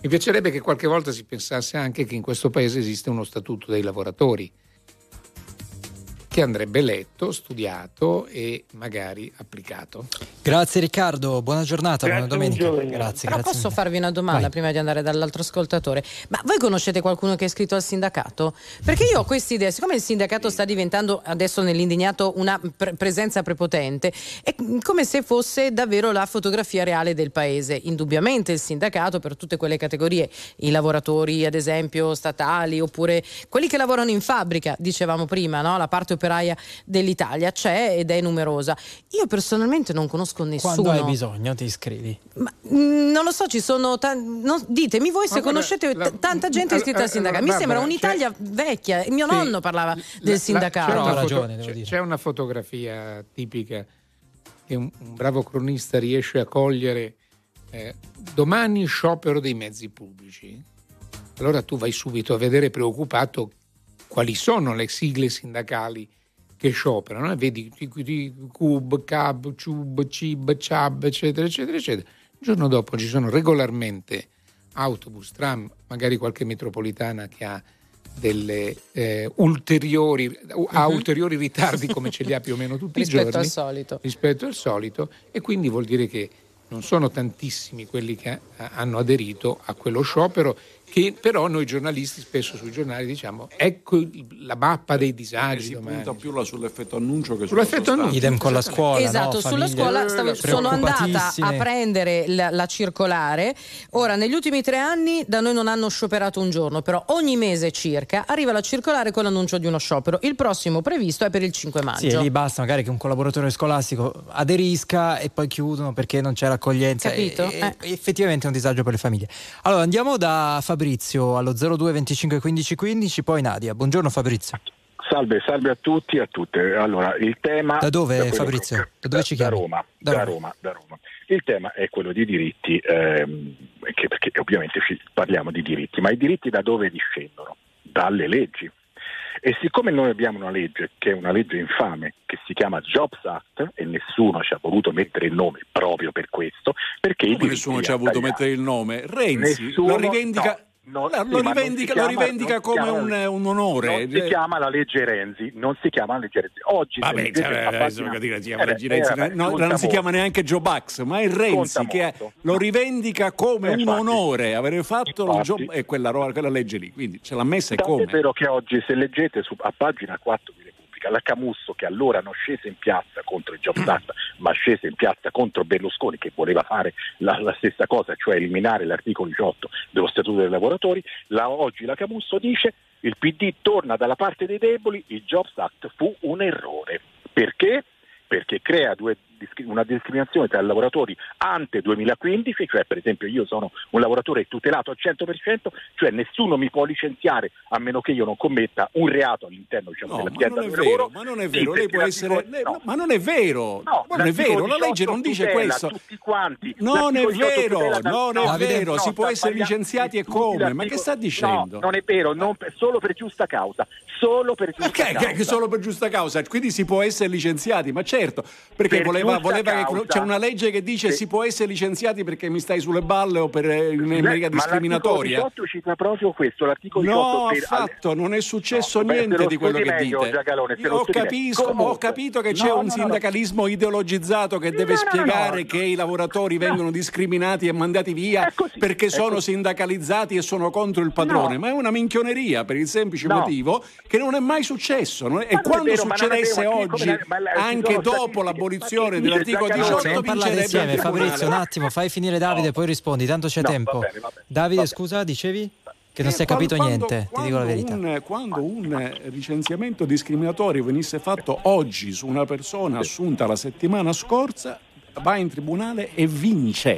Mi piacerebbe che qualche volta si pensasse anche che in questo paese esiste uno statuto dei lavoratori che andrebbe letto, studiato e magari applicato. Grazie Riccardo, buona giornata, Grazie, buona domenica. Grazie, Però grazie. posso farvi una domanda Vai. prima di andare dall'altro ascoltatore? Ma voi conoscete qualcuno che è iscritto al sindacato? Perché io ho questa idea, siccome il sindacato sta diventando adesso nell'indignato una pre- presenza prepotente, è come se fosse davvero la fotografia reale del paese. Indubbiamente il sindacato per tutte quelle categorie, i lavoratori ad esempio statali oppure quelli che lavorano in fabbrica, dicevamo prima, no? la parte operaia dell'Italia c'è ed è numerosa. Io personalmente non conosco nessuno. Quando hai bisogno ti iscrivi. Ma, mm, non lo so, ci sono. tan- non- ditemi voi se Ma conoscete la- t- tanta gente allora, iscritta al sindacato. Mi sembra un'Italia vecchia. Mio Sì, nonno parlava la- del la- sindacato. c'è una Ha foto- ragione, devo c'è, dire. c'è una fotografia tipica che un, un bravo cronista riesce a cogliere. eh, domani sciopero dei mezzi pubblici. Allora tu vai subito a vedere preoccupato quali sono le sigle sindacali che scioperano. e Vedi CUB, CAB, CUB, CIB, CIAB, eccetera, eccetera, eccetera. Il giorno dopo ci sono regolarmente autobus, tram, magari qualche metropolitana che ha delle eh, ulteriori, ha ulteriori ritardi come ce li ha più o meno tutti i Rispetto giorni al solito. rispetto al solito e quindi vuol dire che non sono tantissimi quelli che eh, hanno aderito a quello sciopero che però noi giornalisti spesso sui giornali diciamo ecco la mappa dei disagi si domani. punta più là sull'effetto annuncio che Sull'effetto annuncio. Idem con la scuola. Esatto, no? sulla scuola stavo- sono andata a prendere la, la circolare. Ora, negli ultimi tre anni da noi non hanno scioperato un giorno, però ogni mese circa arriva la circolare con l'annuncio di uno sciopero. Il prossimo previsto è per il 5 maggio. Sì, e lì basta magari che un collaboratore scolastico aderisca e poi chiudono perché non c'è raccoglienza. Capito? E- Eh. Effettivamente è un disagio per le famiglie. Allora andiamo da Fabrizio allo 02 25 15 15, poi Nadia. Buongiorno Fabrizio. Salve, salve a tutti e a tutte. Allora, il tema Da dove, quello Fabrizio? che- Da dove ci da chiami? Roma, Da da, Roma. Roma, da Roma. Il tema è quello di diritti, ehm, che- perché ovviamente ci- parliamo di diritti, ma i diritti da dove discendono? Dalle leggi. E siccome noi abbiamo una legge che è una legge infame che si chiama Jobs Act e nessuno ci ha voluto mettere il nome proprio per questo, perché nessuno ci ha voluto tagliati. mettere il nome? Renzi Nessuno- lo rivendica, no, no, lo sì, non rivendica, si lo chiama- rivendica non come chiama- un, un onore. Non si chiama la legge Renzi, non si chiama la legge Renzi. Oggi Vabbè, cioè, adesso che dire, si chiama Eh beh, Renzi, eh, vabbè, no, non si chiama neanche Joe Bax, ma è Renzi che molto. lo rivendica come Eh, un infatti. onore avere fatto Infatti. job e quella, quella legge lì. Quindi ce l'ha messa e come. vero che oggi se leggete su- a pagina 4 di Repubblica la Camusso che allora non scese in piazza contro il Jobs Act ma scese in piazza contro Berlusconi che voleva fare la, la stessa cosa, cioè eliminare l'articolo 18 dello Statuto dei lavoratori, la- oggi la Camusso dice il PD torna dalla parte dei deboli, il Jobs Act fu un errore. Perché? Perché crea due una discriminazione tra i lavoratori ante 2015, cioè per esempio io sono un lavoratore tutelato al 100%, cioè nessuno mi può licenziare a meno che io non commetta un reato all'interno diciamo, No, ma dell'azienda non è dove vero, lavoro. ma non è Sì, vero, può essere. lei- no. ma non è vero, No, non è vero, la legge 18 non dice questo. Tutti quanti. Non è L'articolo 18 vero, non è vero, si può essere licenziati e come? Ma che sta dicendo? No, non è vero, solo per giusta causa. Solo per giusta causa. solo per giusta causa? Quindi si può essere licenziati, ma certo, perché Per voleva, voleva che c'è una legge che dice Sì. si può essere licenziati perché mi stai sulle balle o per eh, maniera ma discriminatoria. L'articolo 18 cita proprio questo, l'articolo 18 No, per- affatto, non è successo No, niente di quello che meglio, dite. Giacalone, ho, capisco- ho capito che c'è no, un sindacalismo ideologizzato che deve spiegare che i lavoratori vengono discriminati e mandati via così, perché sono sindacalizzati e sono contro il padrone, ma è una minchioneria per il semplice motivo che non è mai successo. e quando succedesse oggi, anche dopo l'abolizione Dice dell'articolo Giacalone? 18, Dobbiamo parlare insieme. Fabrizio, un attimo, fai finire Davide e poi rispondi, tanto c'è No, va tempo. bene, va bene. Davide, Va scusa, dicevi? Che non Eh, si è capito quando- niente, ti dico la verità. un- quando un eh, licenziamento discriminatorio venisse fatto oggi su una persona assunta la settimana scorsa, va in tribunale e vince.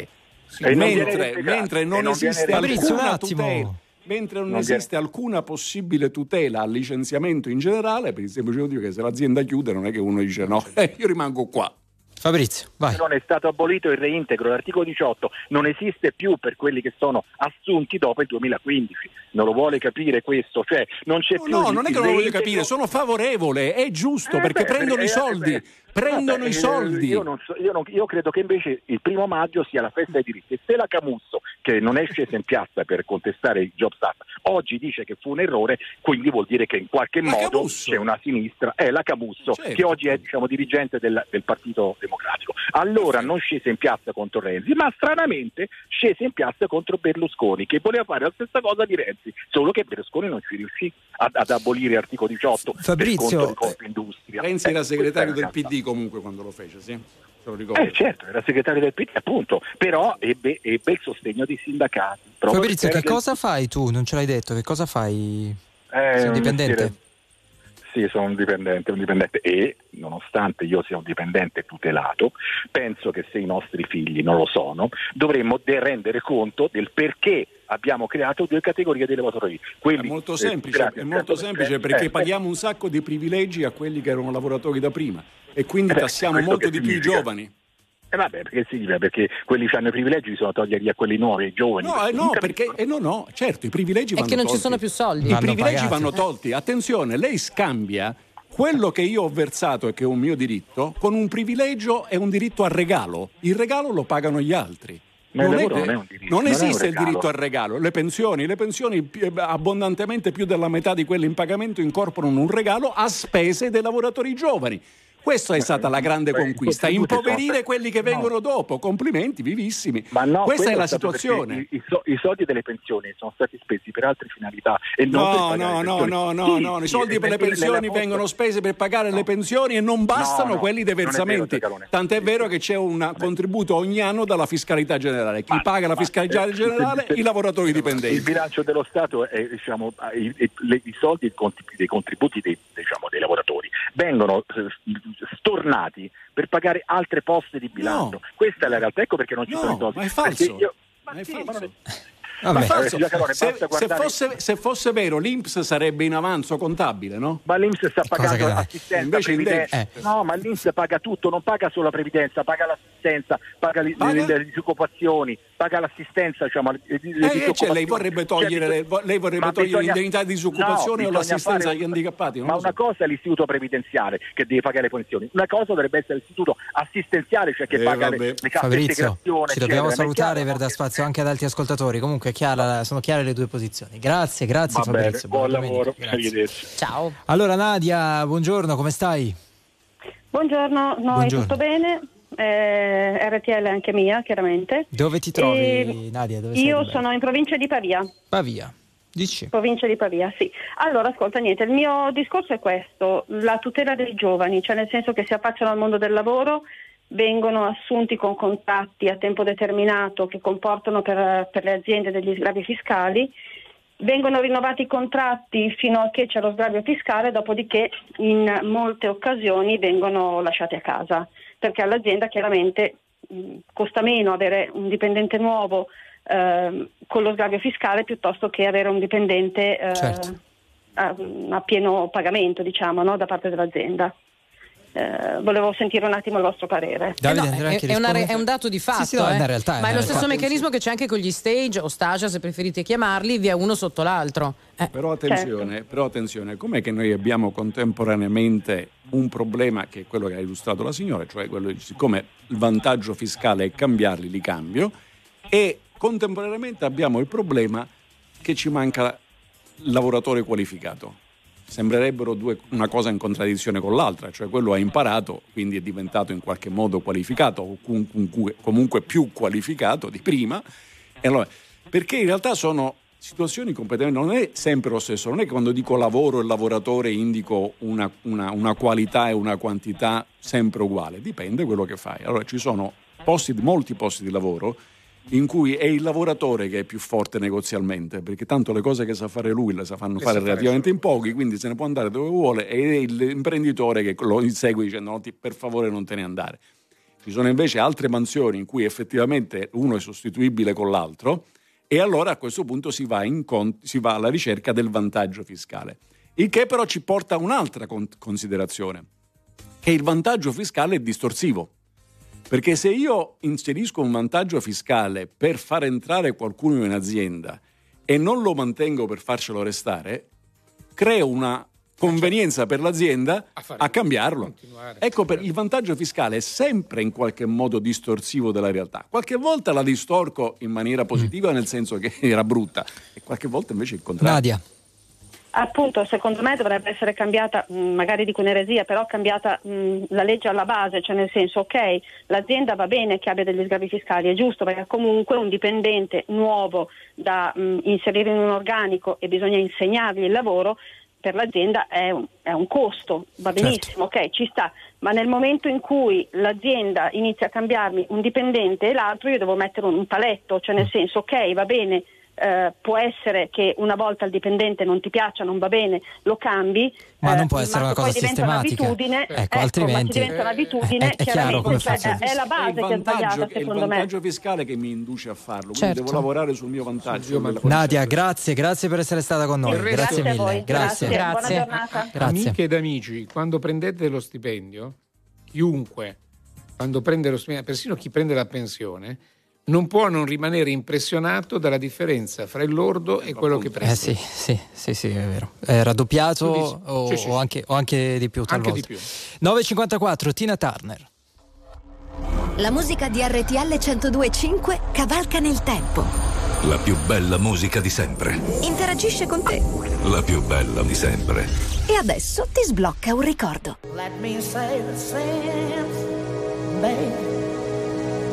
E non viene mentre, verificato, mentre e non non esiste alcuna tutela. Mentre non, Non esiste alcuna possibile tutela al licenziamento in generale, per il semplice motivo che se l'azienda chiude non è che uno dice no, eh, io rimango qua. Fabrizio, vai. non è stato abolito il reintegro, l'articolo 18 non esiste più per quelli che sono assunti dopo il 2015. Non lo vuole capire questo, cioè non c'è No, più no, non è che non lo voglio capire, sono favorevole, è giusto, Eh, perché beh, prendono eh, i eh, soldi, beh, prendono vabbè, i eh, soldi. Io, non so- io non- io credo che invece il primo maggio sia la festa dei diritti. E se la Camusso, che non è scesa in piazza per contestare il Jobs Act, oggi dice che fu un errore, quindi vuol dire che in qualche La modo Camusso. c'è una sinistra, è la Camusso, Certo. che oggi è diciamo, dirigente del, del Partito Democratico. Allora non scese in piazza contro Renzi, ma stranamente scese in piazza contro Berlusconi, che voleva fare la stessa cosa di Renzi, solo che Berlusconi non ci riuscì ad, ad abolire l'articolo 18 Fabrizio, per conto di Confindustria. Renzi era Eh, segretario del questa è la PD comunque quando lo fece, sì? Se lo ricordo. eh certo, era segretario del PD appunto, però ebbe, ebbe il sostegno dei sindacati. Fabrizio, che cosa fai tu? Non ce l'hai detto, che cosa fai? Eh, Sei un dipendente? Sì, sono un dipendente, un dipendente e nonostante io sia un dipendente tutelato, penso che se i nostri figli non lo sono, dovremmo de- rendere conto del perché abbiamo creato due categorie di lavoratori. È Quelli, molto eh, semplice, è molto 100%, semplice perché eh, paghiamo un sacco di privilegi a quelli che erano lavoratori da prima e quindi Eh tassiamo molto di più i significa? Giovani. Eh vabbè, perché significa? Perché quelli che hanno i privilegi bisogna toglierli a quelli nuovi, ai giovani. No, eh, no, Non perché eh, no, no, certo, i privilegi È vanno che non ci tolti. sono più soldi. I Vanno privilegi pagati. vanno tolti. Attenzione, lei scambia quello che io ho versato e che è un mio diritto con un privilegio e un diritto al regalo. Il regalo lo pagano gli altri. Ma il Non, lavoro che- non è un diritto, non non è un esiste il regalo. diritto al regalo. Le pensioni, le pensioni eh, abbondantemente più della metà di quelle in pagamento incorporano un regalo a spese dei lavoratori giovani. Questa è stata la grande conquista, impoverire quelli che No. vengono dopo. Complimenti, vivissimi. Ma no, Questa è la perché situazione. I, i so- i soldi delle pensioni sono stati spesi per altre finalità e No, no, le no, no, no, Sì, no, sì, i soldi per le pensioni vengono spesi per pagare le No. pensioni e non bastano No, no, quelli dei è vero, versamenti. Giacalone. Tant'è vero che c'è un contributo ogni anno dalla fiscalità generale. Chi Ma- paga la ma- fiscalità eh, generale? se- I lavoratori Il dipendenti. bilancio dello Stato, è, diciamo, i, i- le- soldi dei contributi dei, diciamo, dei lavoratori vengono eh, stornati per pagare altre poste di bilancio. No. Questa è la realtà, ecco perché non ci No, sono i soldi. ma è falso. io- Ma è sì, ma non è-. Ma falso. Eh, Se, se fosse, se fosse vero, l'Inps sarebbe in avanzo contabile, no? Ma l'Inps sta pagando che- assistenza, invece in debito. No, ma l'Inps paga tutto, non paga solo la previdenza, paga l'assistenza, paga le, Paga? le- le disoccupazioni, paga l'assistenza, diciamo, le, le Eh, disoccupazioni. cioè, lei vorrebbe togliere, Cioè, bisogna- lei vorrebbe togliere bisogna- l'indennità di disoccupazione No, o l'assistenza fare- agli handicappati? Non Ma so. una cosa è l'istituto previdenziale che deve pagare le pensioni, una cosa dovrebbe essere l'istituto assistenziale, cioè che Eh, paga le, vabbè. le casse Fabrizio, integrazione. ci dobbiamo salutare per dar spazio anche ad altri ascoltatori. Comunque è chiara- sono chiare le due posizioni. Grazie, grazie Va bene, Fabrizio. buon buona domenica, lavoro, arrivederci. Ciao. Allora Nadia, buongiorno, come stai? Buongiorno, noi Buongiorno. tutto bene? Eh, RTL anche mia, chiaramente. Dove ti trovi E Nadia? Dove Io sono in provincia di Pavia. Pavia. Dici? Provincia di Pavia, sì. Allora, ascolta, niente, il mio discorso è questo, la tutela dei giovani, cioè nel senso che si affacciano al mondo del lavoro, vengono assunti con contratti a tempo determinato che comportano per, per le aziende degli sgravi fiscali, vengono rinnovati i contratti fino a che c'è lo sgravio fiscale, dopodiché in molte occasioni vengono lasciati a casa, perché all'azienda chiaramente mh, costa meno avere un dipendente nuovo ehm, con lo sgravio fiscale piuttosto che avere un dipendente eh, Certo. a, a pieno pagamento, diciamo, no, da parte dell'azienda. Eh, volevo sentire un attimo il vostro parere. Davide, Eh no, è, è una è un dato di fatto, Sì, sì, no, eh. realtà, ma è lo stesso meccanismo che c'è anche con gli stage o stage, se preferite chiamarli, via uno sotto l'altro. Eh. Però attenzione, però attenzione, com'è che noi abbiamo contemporaneamente un problema che è quello che ha illustrato la signora, cioè quello di siccome il vantaggio fiscale è cambiarli, li cambio, e contemporaneamente abbiamo il problema che ci manca il lavoratore qualificato. Sembrerebbero due, una cosa in contraddizione con l'altra, cioè quello ha imparato, quindi è diventato in qualche modo qualificato o comunque, più qualificato di prima. Allora, perché in realtà sono situazioni completamente. Non è sempre lo stesso, non è che quando dico lavoro e lavoratore indico una, una- una qualità e una quantità sempre uguale, dipende quello che fai. Allora ci sono posti, molti posti di lavoro in cui è il lavoratore che è più forte negozialmente, perché tanto le cose che sa fare lui le sa fanno Le fare sa fare relativamente in pochi, quindi se ne può andare dove vuole e è l'imprenditore che lo insegue dicendo "No, ti- per favore non te ne andare. Ci sono invece altre mansioni in cui effettivamente uno è sostituibile con l'altro e allora a questo punto si va, in con- si va alla ricerca del vantaggio fiscale. Il che però ci porta a un'altra con- considerazione, che il vantaggio fiscale è distorsivo. Perché se io inserisco un vantaggio fiscale per far entrare qualcuno in azienda e non lo mantengo per farcelo restare, creo una convenienza per l'azienda a, cambiarlo. Ecco, per, il vantaggio fiscale è sempre in qualche modo distorsivo della realtà. Qualche volta la distorco in maniera positiva nel senso che era brutta e qualche volta invece il contrario. Nadia. Appunto, secondo me dovrebbe essere cambiata, mh, magari dico un'eresia, però cambiata mh, la legge alla base, cioè nel senso, ok, l'azienda va bene che abbia degli sgravi fiscali, è giusto, perché comunque un dipendente nuovo da mh, inserire in un organico e bisogna insegnargli il lavoro, per l'azienda è un, è un costo, va benissimo, ok, ci sta, ma nel momento in cui l'azienda inizia a cambiarmi un dipendente e l'altro, io devo mettere un, un paletto, cioè nel senso, ok, va bene, eh, può essere che una volta il dipendente non ti piaccia, non va bene, lo cambi. Ma eh, non può essere una cosa sistematica. un'abitudine, Ecco, ma altrimenti- diventa un'abitudine, È- è chiaro come chiaramente cioè, è la base È che è vantaggio- sbagliata, è il secondo me. vantaggio fiscale che mi induce a farlo, quindi Certo. devo lavorare sul mio vantaggio. della- Nadia, grazie, grazie per essere stata con noi. Grazie Grazie a mille. voi, Grazie. grazie. Buona giornata. Grazie. Amiche ed amici, quando prendete lo stipendio, chiunque, quando prende lo stipendio, persino chi prende la pensione, non può non rimanere impressionato dalla differenza fra il lordo e quello che prende. Eh sì, sì, sì, sì, è vero. È raddoppiato o, sì, sì, o anche, o anche di più Anche talvolta. di più. 9.54, Tina Turner. La musica di RTL 1025 cavalca nel tempo. La più bella musica di sempre. Interagisce con te. La più bella di sempre. E adesso ti sblocca un ricordo. Let me say the since, baby,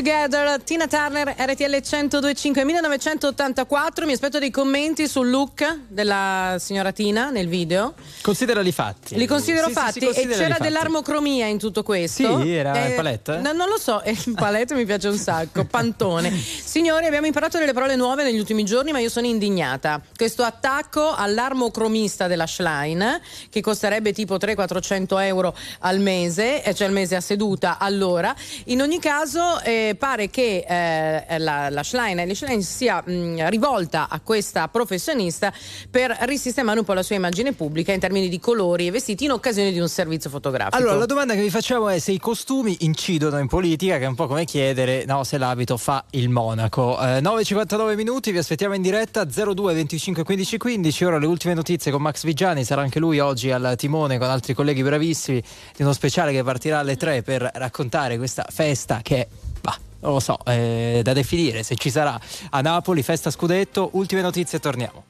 Together, Tina Turner, RTL 1025 1984. Mi aspetto dei commenti sul look della signora Tina nel video. Considerali fatti. Li considero Sì, sì, fatti sì, considerali e c'era dell'armocromia in tutto questo. Sì, era il palette? no, non lo so, eh, il palette mi piace un sacco, pantone. Signori, abbiamo imparato delle parole nuove negli ultimi giorni, ma io sono indignata. Questo attacco all'armocromista della Schlein, che costerebbe tipo 300-400 euro al mese, eh, cioè al mese a seduta, allora. In ogni caso, eh, pare che eh, la, la Schlein, la Schlein sia mh, rivolta a questa professionista per risistemare un po' la sua immagine pubblica in termini di colori e vestiti in occasione di un servizio fotografico. Allora, la domanda che vi facciamo è se i costumi incidono in politica, che è un po' come chiedere no, se l'abito fa il monaco. Eh, 9.59 minuti, vi aspettiamo in diretta 02 25 15 15. Ora le ultime notizie con Max Vigiani, sarà anche lui oggi al timone con altri colleghi bravissimi di uno speciale che partirà alle 3 per raccontare questa festa che bah, non lo so, eh, da definire se ci sarà a Napoli, festa scudetto. Ultime notizie torniamo.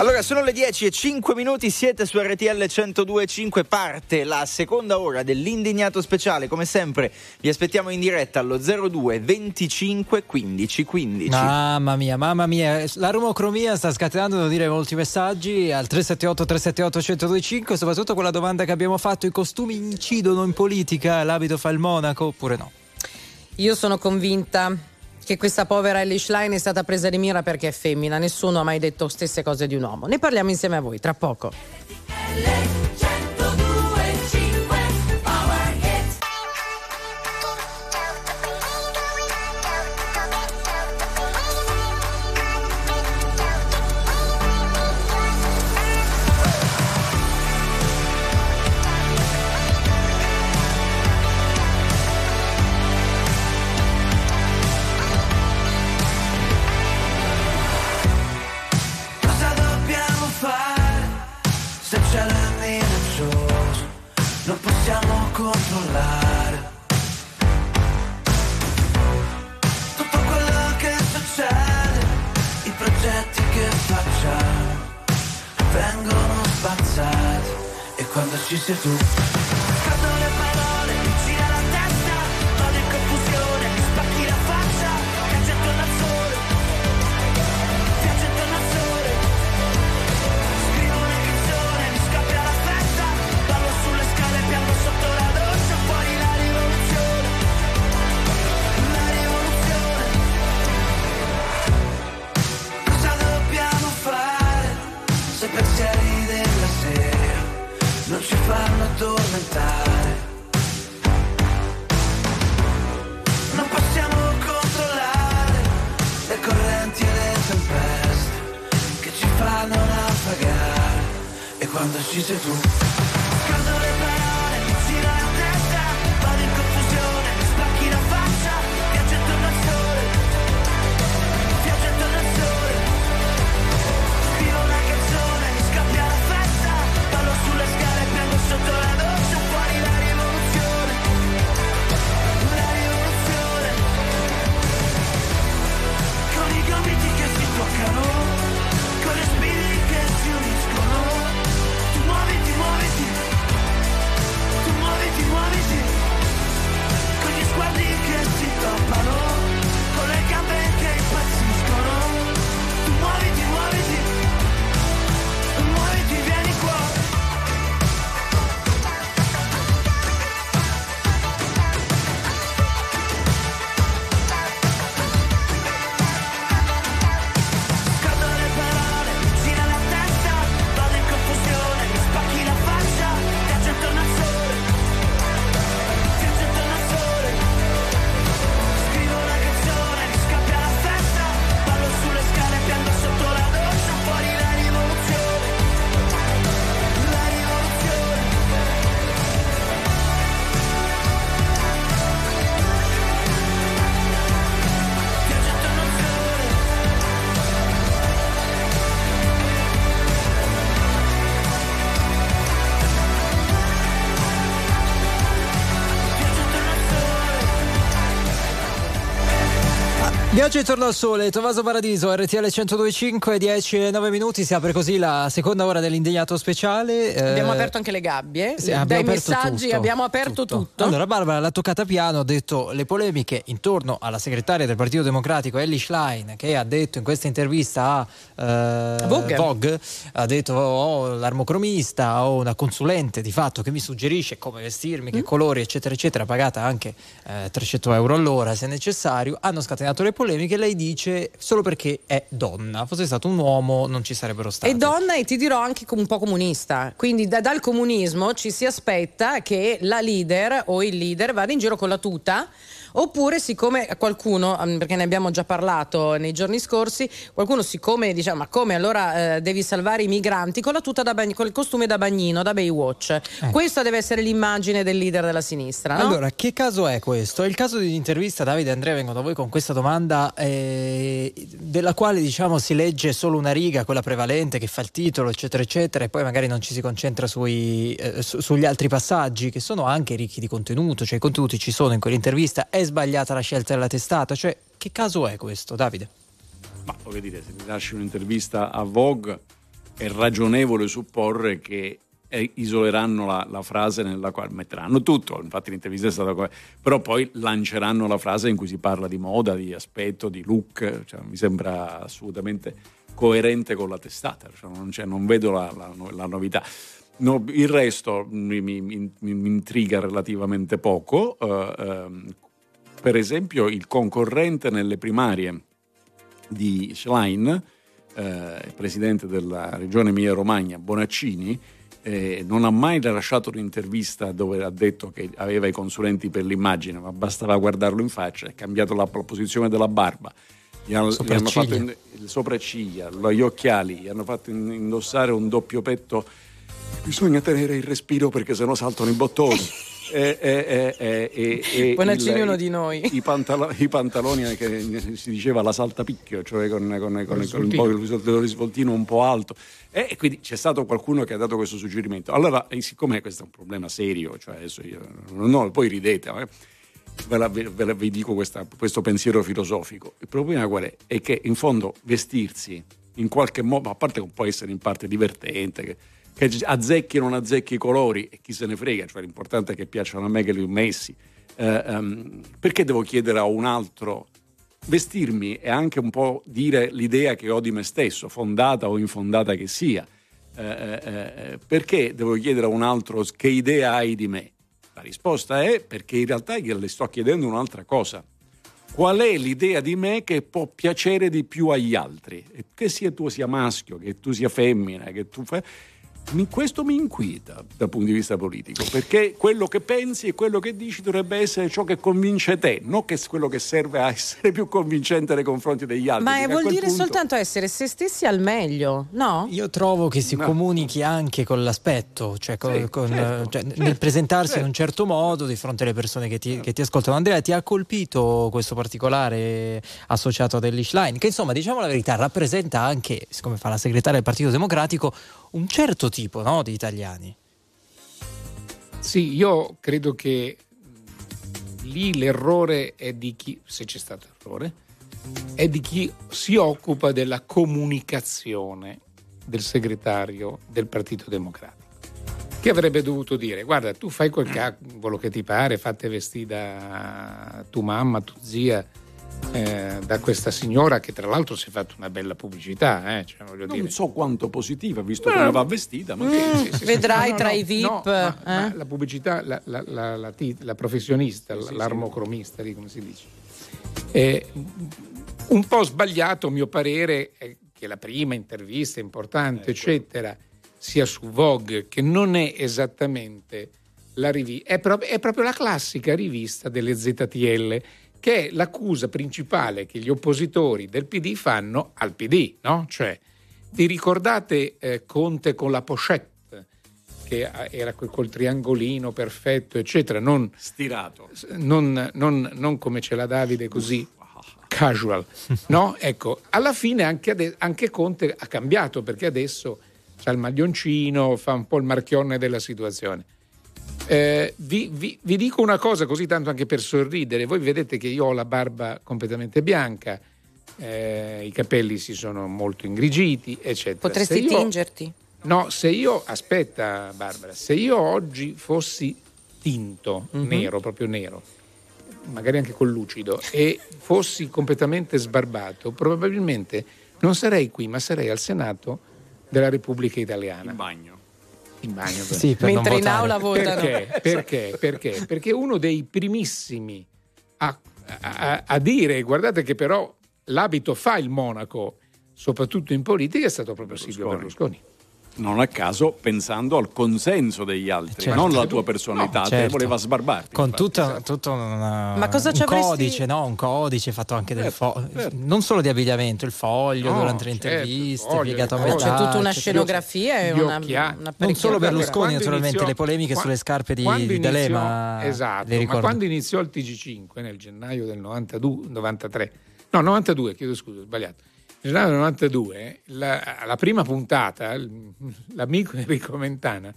Allora, sono le 10 e 5 minuti, siete su RTL 102.5, parte la seconda ora dell'indignato speciale. Come sempre, vi aspettiamo in diretta allo 02 25 15 15. Mamma mia, mamma mia, la rumocromia sta scatenando, devo dire, molti messaggi al 378 378 1025, soprattutto con la domanda che abbiamo fatto, i costumi incidono in politica, l'abito fa il monaco oppure no? Io sono convinta che questa povera Ellie Schlein è stata presa di mira perché è femmina, nessuno ha mai detto stesse cose di un uomo. Ne parliamo insieme a voi tra poco. E quando ci addormentare. Non possiamo controllare Le correnti e le tempeste che ci fanno naufragare. E quando ci sei tu Viaggio intorno al sole, Tommaso Paradiso, RTL 102.5, 10 e 9 minuti, si apre così la seconda ora dell'indignato speciale. eh, Abbiamo aperto anche le gabbie, sì, dai messaggi tutto, abbiamo aperto tutto. Allora Barbara l'ha toccata piano, ha detto le polemiche intorno alla segretaria del Partito Democratico Ellie Schlein che ha detto in questa intervista a eh, Vogue. Vogue, ha detto ho l'armocromista, ho una consulente di fatto che mi suggerisce come vestirmi, Mm. che colori eccetera eccetera, pagata anche eh, 300 euro all'ora se necessario, hanno scatenato le polemiche, lei dice solo perché è donna, fosse stato un uomo non ci sarebbero stati. E donna e ti dirò anche un po' comunista, quindi da- dal comunismo ci si aspetta che la leader o il leader vada in giro con la tuta. Oppure, siccome qualcuno, mm, perché ne abbiamo già parlato nei giorni scorsi, qualcuno, siccome dice: Ma come allora eh, devi salvare i migranti con la tuta da bagn- con il costume da bagnino, da Baywatch? Questa deve essere l'immagine del leader della sinistra, no? Allora, che caso è questo? È il caso di un'intervista, Davide e Andrea, vengo da voi con questa domanda, eh, della quale diciamo si legge solo una riga, quella prevalente che fa il titolo, eccetera, eccetera, e poi magari non ci si concentra sui, eh, su- sugli altri passaggi che sono anche ricchi di contenuto, cioè i contenuti ci sono in quell'intervista, è sbagliata la scelta della testata, cioè che caso è questo, Davide? Ma voglio dire, se ti lasci un'intervista a Vogue, è ragionevole supporre che eh, isoleranno la, la frase nella quale metteranno tutto. Infatti, l'intervista è stata. Però poi lanceranno la frase in cui si parla di moda, di aspetto, di look. Cioè, mi sembra assolutamente coerente con la testata. Cioè, non, non vedo la, la- la novità. No, il resto mi, mi- mi- mi intriga relativamente poco. eh, ehm, per esempio, il concorrente nelle primarie di Schlein, eh, il presidente della regione Emilia-Romagna, Bonaccini, eh, non ha mai rilasciato un'intervista dove ha detto che aveva i consulenti per l'immagine, ma bastava guardarlo in faccia, ha cambiato la, posizione della barba, gli hanno, gli hanno fatto in- le sopracciglia, gli occhiali, gli hanno fatto in- indossare un doppio petto. Bisogna tenere il respiro perché sennò saltano i bottoni. E, e- e- e- e- e Bonaccini il- è uno di noi. I, pantalo- i pantaloni che si diceva la saltapicchio, cioè con, con- con- il con un po' svoltino. il dello svoltino un po' alto. E, e quindi c'è stato qualcuno che ha dato questo suggerimento. Allora, siccome questo è un problema serio, cioè adesso io no, poi ridete, ve, la- ve la- vi dico questa- questo pensiero filosofico. Il problema qual è? È che in fondo vestirsi in qualche modo, a parte che può essere in parte divertente, che, che azzecchi o non azzecchi i colori e chi se ne frega, cioè l'importante è che piacciono a me che li ho messi. Eh, ehm, perché devo chiedere a un altro vestirmi è anche un po' dire l'idea che ho di me stesso, fondata o infondata che sia. Eh, eh, eh, perché devo chiedere a un altro che idea hai di me? La risposta è perché in realtà le sto chiedendo un'altra cosa. Qual è l'idea di me che può piacere di più agli altri? E Che sia tu sia maschio, che tu sia femmina, che tu fai... Questo mi inquieta dal punto di vista politico, perché quello che pensi e quello che dici dovrebbe essere ciò che convince te, non che quello che serve a essere più convincente nei confronti degli altri. Ma a vuol dire punto- soltanto essere se stessi al meglio, no? Io trovo che si No. comunichi anche con l'aspetto, cioè, con- Sì, con, certo, cioè, certo, nel presentarsi certo. in un certo modo di fronte alle persone che ti, che ti ascoltano. Andrea, ti ha colpito questo particolare associato ad Ellie Schlein, che insomma, diciamo la verità, rappresenta anche, siccome fa la segretaria del Partito Democratico, un certo tipo no, di italiani. Sì, io credo che mh, lì l'errore è di chi, se c'è stato errore, è di chi si occupa della comunicazione del segretario del Partito Democratico. Che avrebbe dovuto dire: Guarda, tu fai quel cavolo che ti pare, fate vestire da tu mamma, tu zia, eh, da questa signora che tra l'altro si è fatta una bella pubblicità. Eh, cioè, Non dire. so quanto positiva, visto No. come va vestita, ma Mm, che- sì. Vedrai No, tra no, i VIP, no, ma- eh? ma la pubblicità, la, la- la- la professionista, Sì, sì, l'armocromista, lì, come si dice. È un po' sbagliato, a mio parere, che la prima intervista importante, eccetera, sia su Vogue, che non è esattamente la rivista, è, pro- è proprio la classica rivista delle ZTL, che è l'accusa principale che gli oppositori del PD fanno al PD, no? Cioè, vi ricordate eh, Conte con la pochette? Che eh, era quel- col triangolino perfetto, eccetera, non, stirato. non, non- non come ce l'ha Davide così casual, no? Ecco, alla fine anche, ade- anche Conte ha cambiato perché adesso c'ha il maglioncino, fa un po' il marchionne della situazione. Eh, vi, vi- vi dico una cosa così tanto anche per sorridere. Voi vedete che io ho la barba completamente bianca, eh, i capelli si sono molto ingrigiti, eccetera. Potresti io- tingerti. No, se io, aspetta Barbara, se io oggi fossi tinto, Mhm. nero, proprio nero, magari anche con lucido, e fossi completamente sbarbato, probabilmente non sarei qui, ma sarei al Senato della Repubblica Italiana. In bagno. In bagno. per- Sì, per Mentre in aula votano. Perché? Perché? Perché? Perché uno dei primissimi a, a- a dire, guardate che però l'abito fa il monaco, soprattutto in politica, è stato proprio Silvio Berlusconi. Non a caso pensando al consenso degli altri, Certo. non alla tua personalità, No, te certo. voleva sbarbarti. Con tutta, tutto una- Ma cosa ci un avresti- codice, no? Un codice fatto anche del Certo, fo- certo. non solo di abbigliamento, il foglio No, durante le certo, interviste, foglio, piegato a foglio. metà. C'è tutta una scenografia e una, occhiali. una Non solo. Berlusconi, Quando naturalmente, iniziò- le polemiche qua- sulle scarpe di, di D'Alema. Esatto, le ma quando iniziò il TG5 nel gennaio del 92, 93, no 92, chiedo scusa, ho sbagliato. Del 92, la, la prima puntata, l'amico Enrico Mentana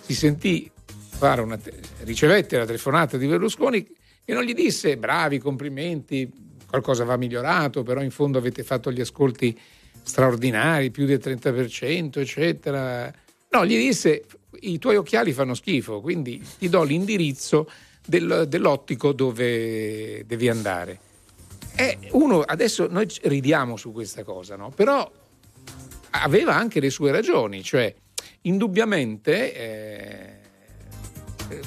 si sentì fare una te- ricevette la telefonata di Berlusconi e non gli disse bravi, complimenti, qualcosa va migliorato, però in fondo avete fatto gli ascolti straordinari, più del 30%, eccetera. No, gli disse i tuoi occhiali fanno schifo, quindi ti do l'indirizzo del- dell'ottico dove devi andare. E uno, adesso noi ridiamo su questa cosa, no? Però aveva anche le sue ragioni, cioè indubbiamente eh, eh,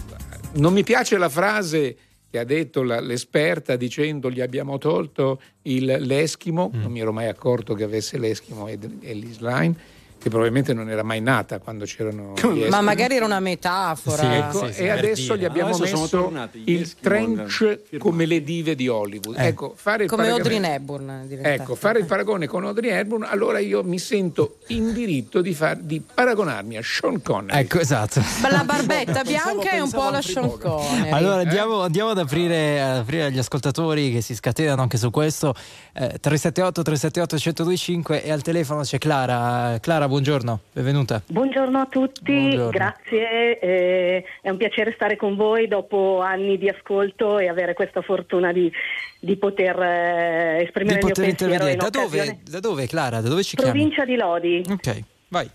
non mi piace la frase che ha detto la- l'esperta dicendo gli abbiamo tolto il, l'eschimo, non mi ero mai accorto che avesse l'eschimo e, e l'isline, che probabilmente non era mai nata quando c'erano gli Ma magari era una metafora. Ecco, sì, sì, e adesso dire. gli abbiamo Adesso messo il trench come le dive di Hollywood. Eh. Ecco, fare il Come Audrey Hepburn. Ecco, fare il paragone con Audrey Hepburn, allora io mi sento in diritto di, far- di paragonarmi a Sean Connery. Ecco, esatto. Ma la barbetta bianca è un po' la Sean Connery. Allora Eh? andiamo, andiamo ad, aprire, ad aprire agli ascoltatori che si scatenano anche su questo. Eh, 378 378 1025 e al telefono c'è Clara. Clara, buongiorno, benvenuta. Buongiorno a tutti, Buongiorno. grazie, eh, è un piacere stare con voi dopo anni di ascolto e avere questa fortuna di, di poter eh, esprimere Di il mio poter pensiero intervenire. in Da dove, da dove, Clara? Da dove ci chiami? Provincia di Lodi. Ok, vai.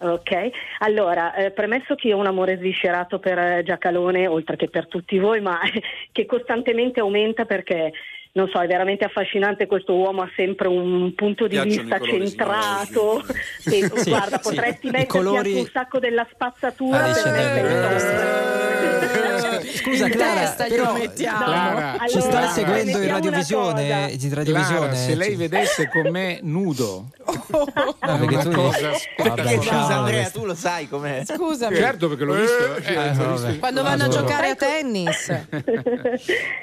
Ok, allora, eh, premesso che ho un amore sviscerato per eh, Giacalone, oltre che per tutti voi, ma che costantemente aumenta perché, non so, è veramente affascinante questo uomo, ha sempre un punto di Piacciono vista centrato. E, Sì, guarda, sì. potresti metterti colori- anche un sacco della spazzatura Ah, per mettere Scusa In Clara, testa glielo però mettiamo. Clara, ci Allora, stai seguendo in radiovisione? In Clara, radiovisione se lei ci- vedesse con me nudo, Ah, è perché tu cosa Perché scusa Andrea, tu lo sai com'è. Scusami. certo perché l'ho visto. eh, Eh, vabbè. visto- Quando vanno a giocare a tennis.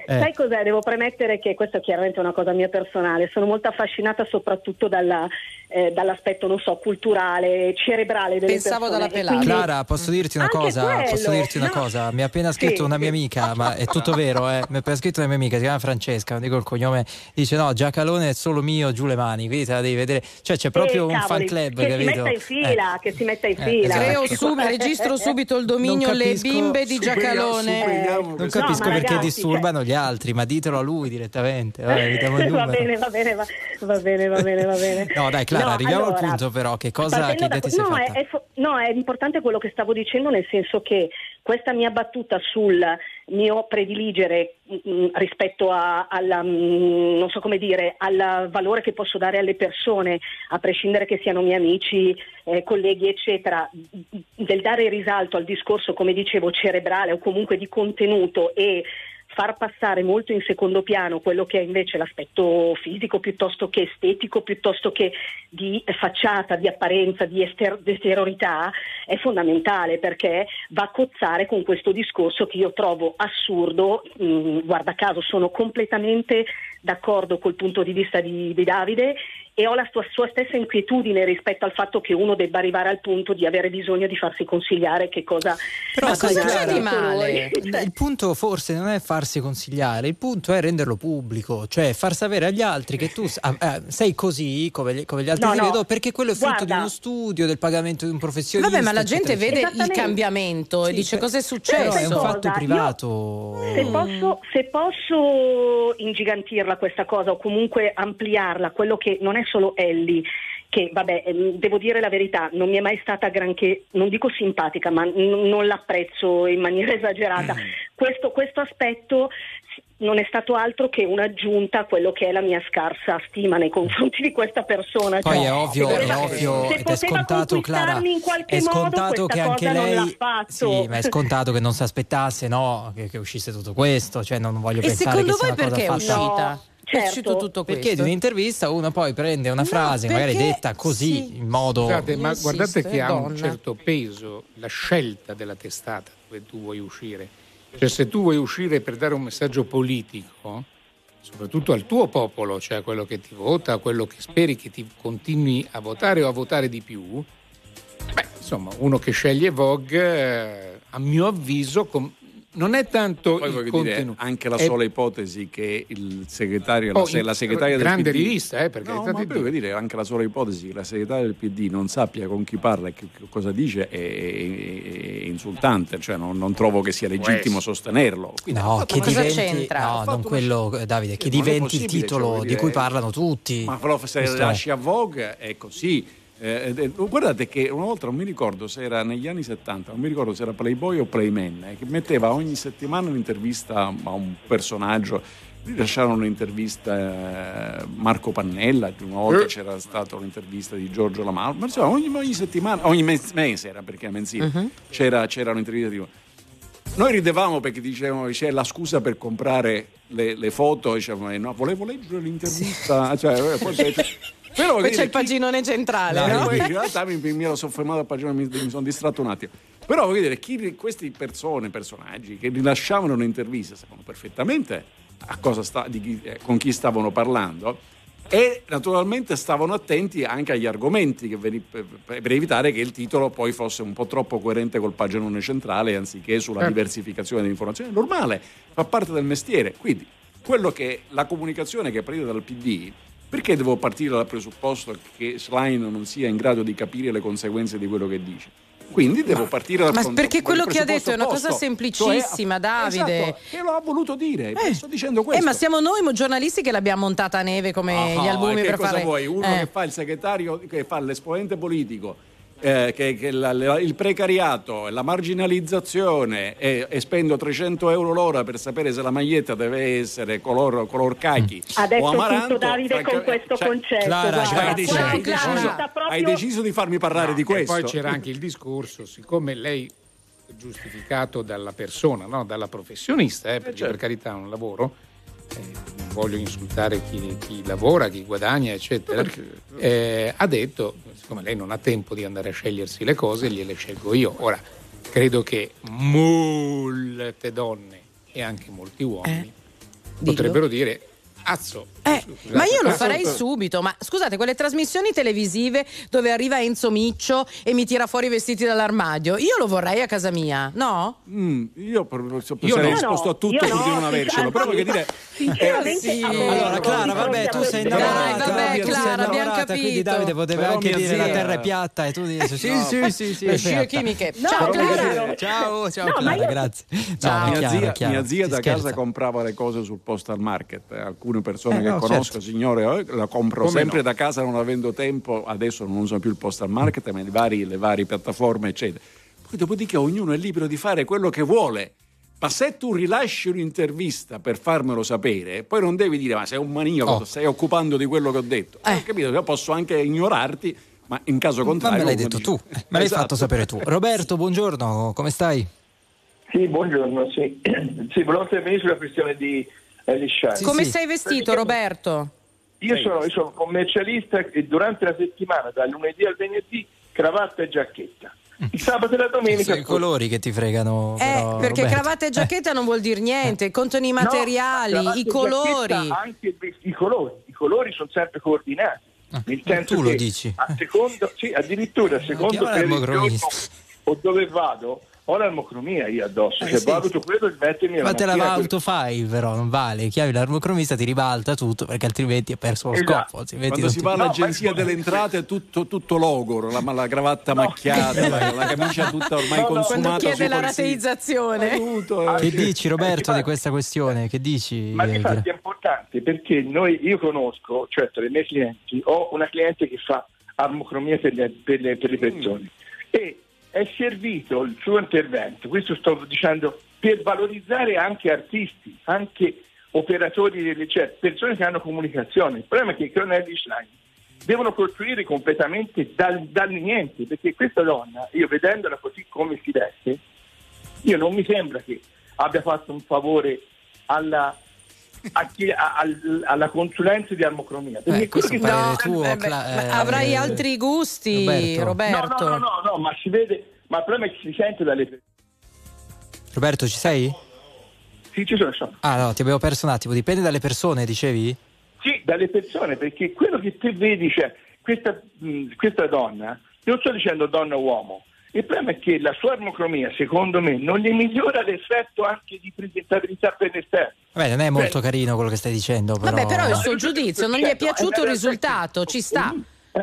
Eh. Sai cos'è? Devo premettere che questa è chiaramente una cosa mia personale. Sono molto affascinata soprattutto dalla, eh, dall'aspetto, non so, culturale, cerebrale delle Pensavo persone. dalla pelata. quindi- Clara, posso dirti una cosa? quello, Posso dirti una no. cosa? Mi ha appena scritto Sì, una mia sì. amica, ma è tutto vero, eh? Mi ha appena scritto una mia amica, si chiama Francesca, non dico il cognome, dice no, Giacalone è solo mio, giù le mani, quindi te la devi vedere. Cioè c'è proprio Eh, un cavoli, fan club, che capito? si metta in fila, Eh. che si metta in Eh, fila. esatto. Creo sub- registro subito il dominio Non Le capisco- bimbe di Giacalone. Non capisco No, perché ragazzi, disturbano gli altri, ma ditelo a lui direttamente. Vabbè, va bene, va bene, va, va bene, va bene, va bene. No, dai, Clara, No, arriviamo allora, al punto, però. Che cosa, che da- ti no? È, è no, è importante quello che stavo dicendo, nel senso che questa mia battuta sul mio prediligere mh, rispetto a- alla, mh, non so come dire, al valore che posso dare alle persone, a prescindere che siano miei amici, eh, colleghi, eccetera, del dare risalto al discorso, come dicevo, cerebrale o comunque di contenuto e far passare molto in secondo piano quello che è invece l'aspetto fisico piuttosto che estetico, piuttosto che di facciata, di apparenza, di, ester- esteriorità, è fondamentale perché va a cozzare con questo discorso che io trovo assurdo. Mm, guarda caso, sono completamente d'accordo col punto di vista di, di Davide e ho la sua, sua stessa inquietudine rispetto al fatto che uno debba arrivare al punto di avere bisogno di farsi consigliare che cosa Però cosa avete detto voi? il- punto forse non è farsi consigliare, il punto è renderlo pubblico, cioè far sapere agli altri che tu ah, ah, sei così come gli, come gli altri No, ti no. vedo, perché quello è frutto di Guarda. uno studio, del pagamento di un professionista. Vabbè, ma la gente eccetera, vede il cambiamento e dice cosa è Però successo. è un cosa, fatto io- privato. Se posso, se posso ingigantirla questa cosa o comunque ampliarla, quello che non è solo Ellie, che vabbè, ehm, devo dire la verità, non mi è mai stata granché, non dico simpatica, ma n- non l'apprezzo in maniera esagerata. Questo, questo aspetto non è stato altro che un'aggiunta a quello che è la mia scarsa stima nei confronti di questa persona. Poi Cioè, è ovvio, è ovvio ed è scontato, Clara. conquistarmi in qualche È modo, scontato questa che anche cosa non l'ha lei. fatto. Sì, ma è scontato che non si aspettasse, no? Che, che uscisse tutto questo. Cioè, non voglio E pensare secondo che sia voi una cosa perché è fatta. uscita? No, certo. uscito tutto Perché questo? di un'intervista uno poi prende una frase, magari perché- detta così, sì. in modo. Scusate, ma Insiste, guardate che ha un donna. certo peso la scelta della testata dove tu vuoi uscire. Cioè, se tu vuoi uscire per dare un messaggio politico, soprattutto al tuo popolo, cioè a quello che ti vota, a quello che speri che ti continui a votare o a votare di più, beh, insomma, uno che sceglie Vogue, eh, a mio avviso, com- non è tanto Poi il voglio dire, contenuto. anche la è- sola ipotesi che il segretario, la, Oh, se- in- la segretaria del grande PD, rivista, eh, per no, ma di voglio dire, anche la sola ipotesi che la segretaria del PD non sappia con chi parla e che, che cosa dice è, è- è insultante, cioè non, non trovo che sia legittimo sostenerlo. Quindi No, che diventi, no, non quello, eh, Davide, che è diventi il possibile, titolo cioè, di dire, cui parlano tutti. Ma però se Questo è. lasci a Vogue è così. Eh, eh, guardate che una volta non mi ricordo se era negli anni 70, non mi ricordo se era Playboy o Playman, eh, che metteva ogni settimana un'intervista a un personaggio. Rilasciarono un'intervista eh, Marco Pannella, una volta Eh. c'era stata un'intervista di Giorgio Lamal, ma insomma ogni, ogni settimana, ogni mes- mese era perché è mensile, Mhm. c'era, c'era un'intervista di noi ridevamo perché dicevano c'è la scusa per comprare le, le foto, dicevamo eh, no, volevo leggere l'intervista, cioè, eh, forse- però Poi voglio c'è il paginone centrale, No, no? in realtà mi, mi ero soffermato al pagina, mi, mi sono distratto un attimo. Però voglio dire, chi, queste persone, personaggi che rilasciavano un'intervista sapevano perfettamente a cosa sta- chi- eh, con chi stavano parlando e naturalmente stavano attenti anche agli argomenti che veni- per, per evitare che il titolo poi fosse un po' troppo coerente col paginone centrale anziché sulla Certo. diversificazione dell'informazione. È normale, fa parte del mestiere. Quindi quello che la comunicazione che è partita dal PD perché devo partire dal presupposto che Schlein non sia in grado di capire le conseguenze di quello che dice? Quindi devo partire dal Ma con- perché quello che ha presupposto detto è una cosa opposto. semplicissima, Cioè, Davide. Esatto, che lo ha voluto dire, sto dicendo questo. Eh, ma siamo noi giornalisti che l'abbiamo montata a neve come Ah, gli albumi e che per cosa fare. vuoi? Uno eh. che fa il segretario, che fa l'esponente politico, eh, che, che la- la- il precariato, la marginalizzazione e, e spendo 300 euro l'ora per sapere se la maglietta deve essere color, color cachi Ha detto o amaranto. Davide con francamente- questo cioè, concetto. Clara, hai, deciso, hai deciso- hai di farmi parlare di E questo. poi c'era anche il discorso, siccome lei è giustificato dalla persona, no? dalla professionista, eh, perché certo. per carità è un lavoro, non voglio insultare chi, chi lavora, chi guadagna, eccetera, eh, ha detto, siccome lei non ha tempo di andare a scegliersi le cose, gliele scelgo io. Ora, credo che molte donne e anche molti uomini potrebbero dire, azzo, Eh, scusate, ma io lo farei eh, subito. Ma scusate, quelle trasmissioni televisive dove arriva Enzo Miccio e mi tira fuori i vestiti dall'armadio, io lo vorrei a casa mia, no? Mm, io sarei no. disposto a tutto pur di no, non avercelo. Però voglio dire, Sinceramente, sì. Allora, Clara, vabbè, tu sei Dai, innamorata. vabbè, tu sei Clara, abbiamo innamorata, Quindi capito. Davide poteva Però anche dire la zia- terra è piatta e tu dici sì, No, sì, sì, sì, Le scie chimiche. No, Ciao Clara. Ciao, ciao No, Clara, grazie. No, Ciao. mia, zia, da casa comprava le cose sul postal market. Eh, Alcune persone Eh, che no, conosco, certo. signore, eh, la compro Come sempre no? da casa non avendo tempo. Adesso non uso più il postal market, ma vari- le varie piattaforme, eccetera. Poi, dopodiché, ognuno è libero di fare quello che vuole. Ma se tu rilasci un'intervista per farmelo sapere, poi non devi dire: Ma sei un maniaco, Oh. stai occupando di quello che ho detto. Eh. Ho capito? Io posso anche ignorarti, ma in caso Ma contrario. me l'hai detto dici- tu, me l'hai Esatto. fatto sapere tu. Roberto, buongiorno, come stai? Sì, buongiorno, sì. sì volevo intervenire sulla questione di Shine. Come sì. sei vestito, Roberto? Io sono, io sono commercialista e durante la settimana, dal lunedì al venerdì, cravatta e giacchetta. Il sabato e la domenica... Sono i colori che ti fregano. Eh, però, perché Roberto. cravatta e giacchetta non vuol dire niente, contano i No, materiali, cravatta i colori. Anche i- colori, i colori sono sempre coordinati. Nel senso tu lo che dici. a secondo, sì, addirittura a secondo chiama per il giorno o dove vado ho l'armocromia io addosso, Eh, cioè sì. valuto quello di mettermi Ma te la mattina autofile però, non vale. Chiavi l'armocromista, ti ribalta tutto perché altrimenti è perso lo Esatto. scopo. Quando si va No, all'agenzia il- delle entrate è tutto, tutto logoro, la, la cravatta macchiata, la, la camicia tutta ormai No, no, consumata. Quando chiede la rateizzazione. Ah, Che sì. dici Roberto Eh, di questa questione? Che dici? Ma eh, infatti è importante perché noi, io conosco, cioè tra i miei clienti, ho una cliente che fa armocromia per le, per le- per le persone e è servito il suo intervento, questo sto dicendo, per valorizzare anche artisti, anche operatori, delle, cioè persone che hanno comunicazione. Il problema è che i Cornelli Schlein devono costruire completamente dal, dal niente, perché questa donna, io vedendola così come si veste, io non mi sembra che abbia fatto un favore alla, a chi- a- al- alla consulenza di armocromia. Perché Eh, questo fa- tuo, Eh, beh, Cla- eh, avrai eh, altri gusti, Roberto. Roberto. No, no, no, no, no, ma si vede, ma il problema è che si sente dalle persone. Roberto, ci sei? Sì, ci sono, sono. Ah no, ti avevo perso un attimo. Dipende dalle persone, dicevi? Sì, dalle persone, perché quello che te vedi, cioè, questa, mh, questa donna, non sto dicendo donna o uomo, il problema è che la sua armocromia, secondo me, non gli migliora l'effetto anche di presentabilità per l'esterno. Vabbè, non è molto carino quello che stai dicendo, però. Vabbè, però il suo giudizio non gli è piaciuto il eh, risultato, ci sta.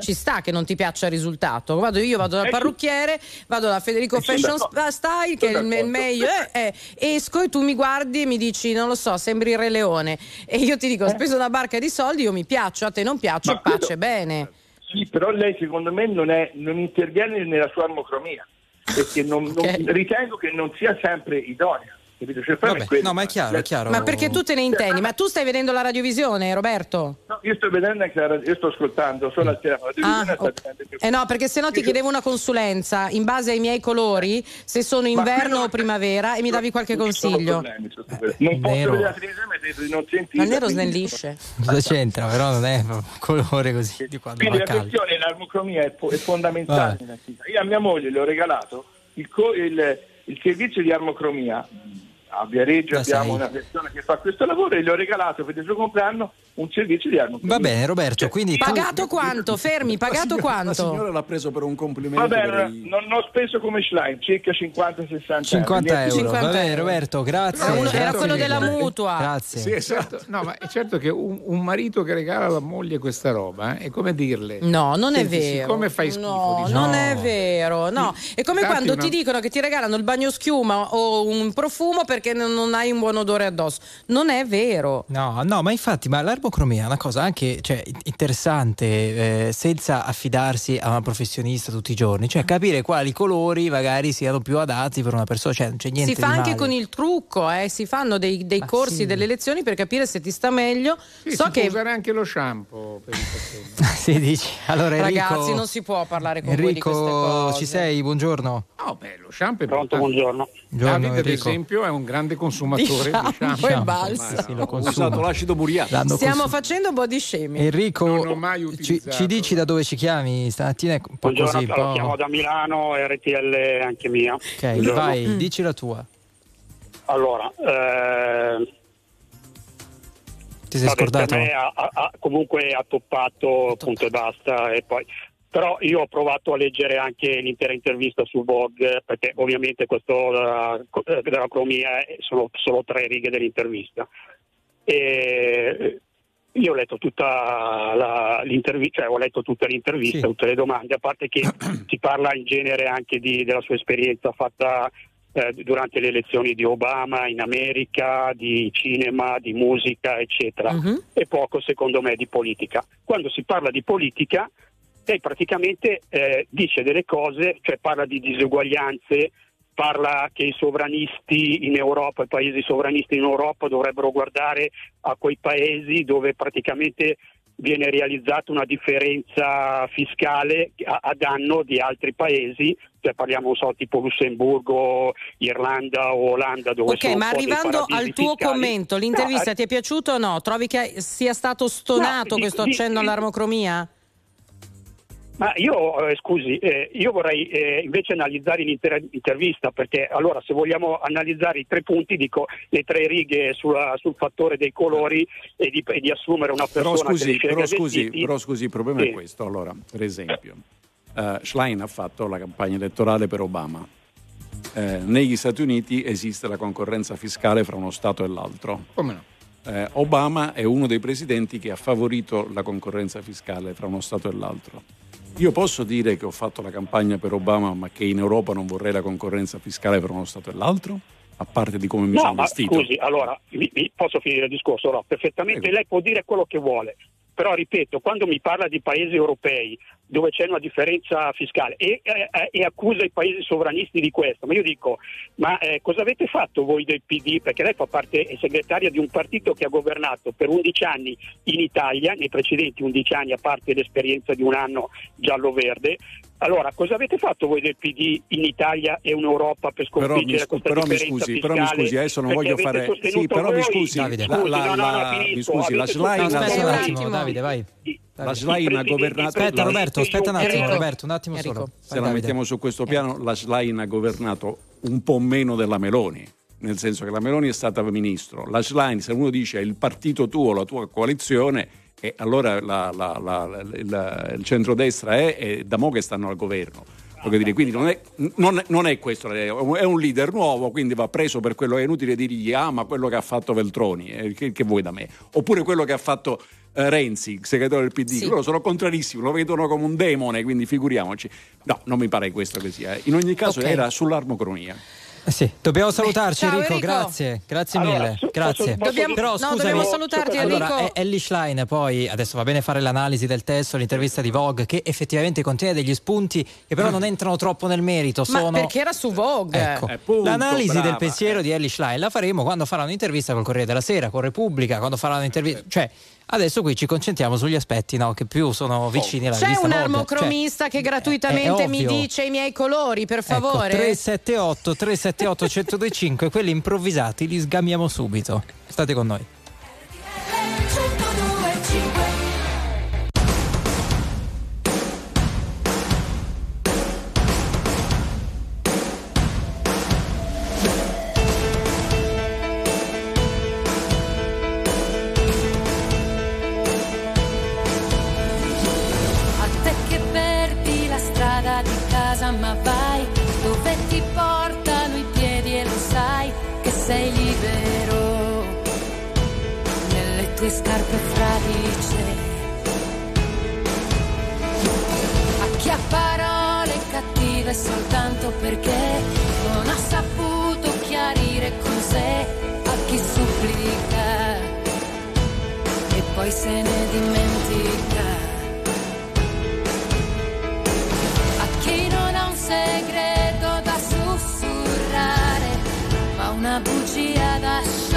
Ci sta che non ti piaccia il risultato. Vado io, vado dal Eh, sì. parrucchiere, vado da Federico Eh, Fashion. Style, che è il, il meglio. eh, eh, esco e tu mi guardi e mi dici, non lo so, sembri il Re Leone. E io ti dico, ho speso una barca di soldi, io mi piaccio, a te non piaccio, Eh. Ma pace, bene. Sì, però lei secondo me non, è, non interviene nella sua armocromia, perché non- non- Ok. ritengo che non sia sempre idonea. Capito? Cioè, Vabbè, è quello. no, ma è chiaro, è chiaro. Ma perché tu te ne intendi? Ma tu stai vedendo la radiovisione, Roberto? No, io sto vedendo anche la radio- io sto ascoltando solo al telefono. Ah, sta ok. vedendo il- Eh no, perché sennò ti chiedevo una consulenza in base ai miei colori, se sono inverno o primavera, e mi davi qualche consiglio. problemi questo. Non posso nero. vedere la televisione ma non sentire. Ma il nero snellisce. Cosa c'entra? Però non è un colore così di quando Quindi la caldo. questione l'armocromia è, è fondamentale. Vita. Io a mia moglie le ho regalato il, co- il- il servizio di armocromia. A Viareggio Da abbiamo sei. una persona che fa questo lavoro e le ho regalato per il suo compleanno un servizio di armocromia. Va bene, Roberto, quindi tu- Pagato quanto? Fermi, pagato La quanto? signora l'ha preso per un complimento. Va per bene, i- non ho speso come Schlein, circa 50-60 50 euro. 50 Va bene, euro. Roberto, grazie. Era, uno- era quello della mutua. Grazie. Sì, esatto. No, ma è certo che un, un marito che regala alla moglie questa roba eh, è come dirle: No, non è "Senti, vero. Siccome fai schifo, No, diciamo, non è vero. No, è come Datti quando una- ti dicono che ti regalano il bagno schiuma o un profumo perché non non hai un buon odore addosso. Non è vero. No, no, ma infatti, ma l'arbocromia è una cosa anche cioè, interessante, eh, senza affidarsi a una professionista tutti i giorni, cioè capire quali colori magari siano più adatti per una persona, cioè non c'è niente si fa di anche male. con il trucco, eh, si fanno dei, dei corsi, sì. delle lezioni per capire se ti sta meglio. Sì, so si che può usare anche lo shampoo per i capelli. si dici. Allora Enrico, ragazzi non si può parlare con voi di queste Enrico, cose. ci sei? Buongiorno. No, beh, lo shampoo è Pronto, buongiorno. Buongiorno, Davide, ad Enrico. esempio, è un grande consumatore di Shampoo shampoo. e balsamo. ma sì, lo Ho usato l'acido buriato. L'hanno Stiamo consum- facendo body shaming. Enrico, ci, ci dici da dove ci chiami? Stamattina è un po' Buongiorno, così. po'... chiamo da Milano, RTL anche mia. Ok, Buongiorno. vai, dici la tua. Allora, eh, Ti sei vabbè, scordato? per me ha- ha- ha- comunque ha toppato, punto e basta. E poi, però io ho provato a leggere anche l'intera intervista blog, eh, perché ovviamente questo eh, della cromia eh, sono solo tre righe dell'intervista. E io ho letto tutta la- l'intervista, cioè ho letto tutta l'intervista, Sì. tutte le domande, a parte che si parla in genere anche di- della sua esperienza fatta eh, durante le elezioni di Obama in America, di cinema, di musica, eccetera, Mhm. e poco secondo me di politica. Quando si parla di politica, lei praticamente eh, dice delle cose, cioè parla di disuguaglianze, parla che i sovranisti in Europa, i paesi sovranisti in Europa dovrebbero guardare a quei paesi dove praticamente viene realizzata una differenza fiscale a, a danno di altri paesi, cioè parliamo so, tipo Lussemburgo, Irlanda o Olanda dove Ok, ma arrivando al tuo fiscali. commento, l'intervista No, ti è piaciuta o no? Trovi che sia stato stonato No, questo di- accenno di- all'armocromia? Ma io, eh, scusi, eh, io vorrei eh, invece analizzare l'intervista perché allora se vogliamo analizzare i tre punti dico le tre righe sulla- sul fattore dei colori e di, e di assumere una Però persona scusi, che però, scusi, però scusi, il problema Sì. è questo. Allora, per esempio, eh, Schlein ha fatto la campagna elettorale per Obama. Eh, negli Stati Uniti esiste la concorrenza fiscale fra uno Stato e l'altro. Come no? Eh, Obama è uno dei presidenti che ha favorito la concorrenza fiscale fra uno Stato e l'altro. Io posso dire che ho fatto la campagna per Obama, ma che in Europa non vorrei la concorrenza fiscale fra uno Stato e l'altro? A parte di come mi No, sono ma vestito. scusi, allora mi- mi- posso finire il discorso? No, perfettamente, lei può dire quello che vuole, però ripeto, quando mi parla di paesi europei dove c'è una differenza fiscale e, e- e accusa i paesi sovranisti di questo, ma io dico, ma eh, cosa avete fatto voi del PD? Perché lei fa parte, è segretaria di un partito che ha governato per 11 anni in Italia, nei precedenti 11 anni, a parte l'esperienza di un anno giallo-verde. Allora, cosa avete fatto voi del PD in Italia e in Europa per Però mi, sconfiggere scu- questa però mi scusi, fiscale? però mi scusi, adesso non voglio fare. sostenuto Sì, però mi voi- scusi, Davide. la, Scusi, la- no, no, la- no, mi scusi, la ha aspetta un attimo, Davide, vai. La Schlein ha governato. Aspetta, Roberto, aspetta un attimo, Enrico. Roberto, un attimo Enrico. solo. Se la mettiamo su questo piano, la Schlein ha governato un po' meno della Meloni. Nel senso che la Meloni è stata ministro. La Schlein, se uno dice è il partito tuo, la tua coalizione, e allora la- la- la- il, il centrodestra è, è da mo' che stanno al governo. Dire, quindi non è, non è- non è questo, è un leader nuovo, quindi va preso per quello che è inutile dirgli, ah, ma quello che ha fatto Veltroni, eh, che, che vuoi da me? Oppure quello che ha fatto eh, Renzi, segretario del PD, Sì. loro sono contrarissimi, lo vedono come un demone, quindi figuriamoci. No, non mi pare questo che sia. In ogni caso Ok. era sull'armocronia. Eh sì, dobbiamo salutarci Ciao, Enrico, Enrico. grazie, grazie Allora, mille, su- grazie. Dobbiamo- Però no, scusami, dobbiamo salutarti, allora, Enrico. è Ellie Schlein, poi adesso va bene fare l'analisi del testo, l'intervista di Vogue, che effettivamente contiene degli spunti che però non entrano troppo nel merito. Ma Sono... perché era su Vogue? Ecco, Eh, punto, l'analisi brava, del pensiero eh. di Ellie Schlein la faremo quando farà un'intervista col Corriere della Sera, con Repubblica, quando farà un'intervista. Cioè, adesso qui ci concentriamo sugli aspetti no, che più sono vicini alla C'è rivista un armocromista che Cioè, gratuitamente è mi dice i miei colori, per Ecco, favore? 378 378 1025, quelli improvvisati li sgamiamo subito. State con noi. Scarpe fradice. A chi ha parole cattive soltanto perché non ha saputo chiarire con sé, a chi supplica e poi se ne dimentica. A chi non ha un segreto da sussurrare, ma una bugia da sciogliere.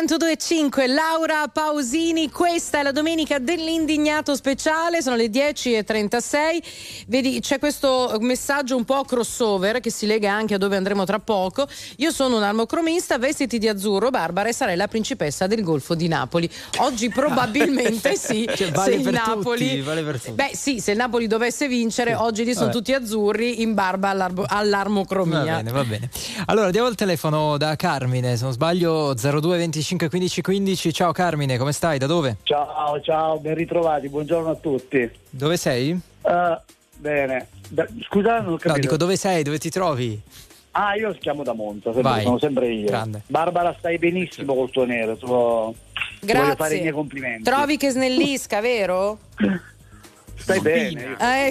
1025, Laura Pausini, questa è la domenica dell'indignato speciale, sono le 10.36, vedi c'è questo messaggio un po' crossover che si lega anche a dove andremo tra poco, io sono un armocromista, vestiti di azzurro Barbara e sarei la principessa del Golfo di Napoli, oggi probabilmente sì, Cioè, vale se il Napoli... tutti, vale. Beh sì, se il Napoli dovesse vincere oggi li sono Vabbè. tutti azzurri in barba all'armocromia. Va bene, va bene. Allora, diamo il telefono da Carmine, se non sbaglio 02 25 15 15. Ciao Carmine, come stai? Da dove? Ciao, ciao, ben ritrovati, buongiorno a tutti. Dove sei? Eh, bene, Da- scusa, non ho No, capito. dico dove sei, dove ti trovi? Ah, io chiamo da Monza, sempre- Vai. sono sempre io. Grande. Barbara, stai benissimo col tuo nero, tu- ti voglio fare i miei complimenti. Trovi che snellisca, vero? Stai bene. Eh,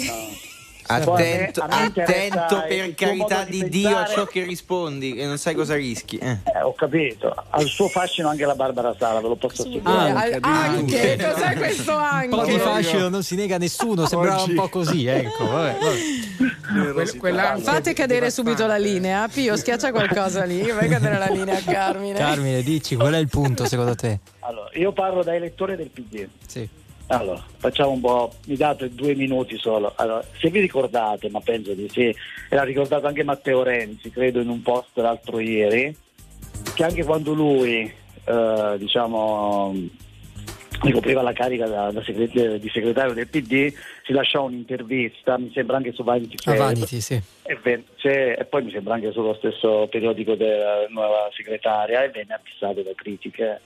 Attento, A me- a me attento per carità di di Dio a ciò che rispondi e non sai cosa rischi. eh. Eh, ho capito, al suo fascino anche la Barbara Sala, ve lo posso assicurare. Al- anche, cos'è questo anche? Un po' di fascino non si nega a nessuno, sembrava un po' così, ecco. Vabbè, vabbè. Quel- quell'ansia Fate cadere subito la linea. Pio, schiaccia qualcosa lì. Fai cadere la linea, Carmine. Carmine, dici qual è il punto secondo te? Allora, io parlo da elettore del PD. Sì. Allora, facciamo un po', mi date due minuti solo. Allora, se vi ricordate, ma penso di sì, e l'ha ricordato anche Matteo Renzi, credo in un post l'altro ieri, che anche quando lui, eh, diciamo, ricopriva la carica da, da segret- di segretario del PD, si lasciò un'intervista, mi sembra anche su Vanity Fair, Vanity, sì. e, ven- se- e poi mi sembra anche sullo stesso periodico della nuova segretaria e venne abissato da critiche.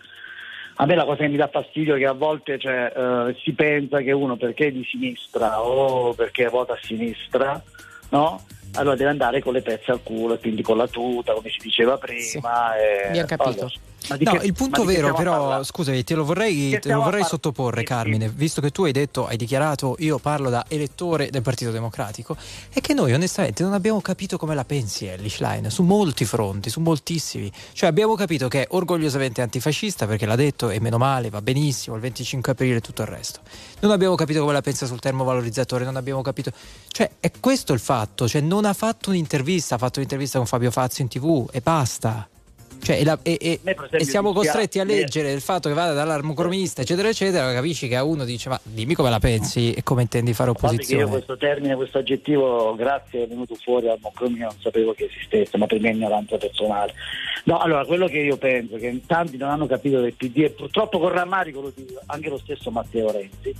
A me la cosa che mi dà fastidio è che a volte cioè, eh, si pensa che uno perché è di sinistra o perché vota a sinistra, no? Allora deve andare con le pezze al culo e quindi con la tuta, come si diceva prima. e- Abbiamo capito. Allora, No, che- il punto vero, però, scusami, te lo vorrei, te lo vorrei sottoporre, Carmine, visto che tu hai detto, hai dichiarato, io parlo da elettore del Partito Democratico, è che noi onestamente non abbiamo capito come la pensi Ellie Schlein, su molti fronti, su moltissimi. Cioè abbiamo capito che è orgogliosamente antifascista perché l'ha detto e meno male, va benissimo, il 25 aprile e tutto il resto. Non abbiamo capito come la pensa sul termovalorizzatore, non abbiamo capito... Cioè è questo il fatto, cioè non ha fatto un'intervista, ha fatto un'intervista con Fabio Fazio in tv e basta. Cioè, e, la- e- e- Me, e siamo costretti a leggere il fatto che vada dall'armocromista, eccetera, eccetera, capisci che a uno dice: Ma dimmi come la pensi e come intendi fare che io opposizione. questo termine, questo aggettivo, grazie, è venuto fuori al Moncromio, non sapevo che esistesse, ma per mia ignoranza personale. No, allora, quello che io penso, che tanti non hanno capito del PD, e purtroppo con rammarico lo dico, anche lo stesso Matteo Renzi,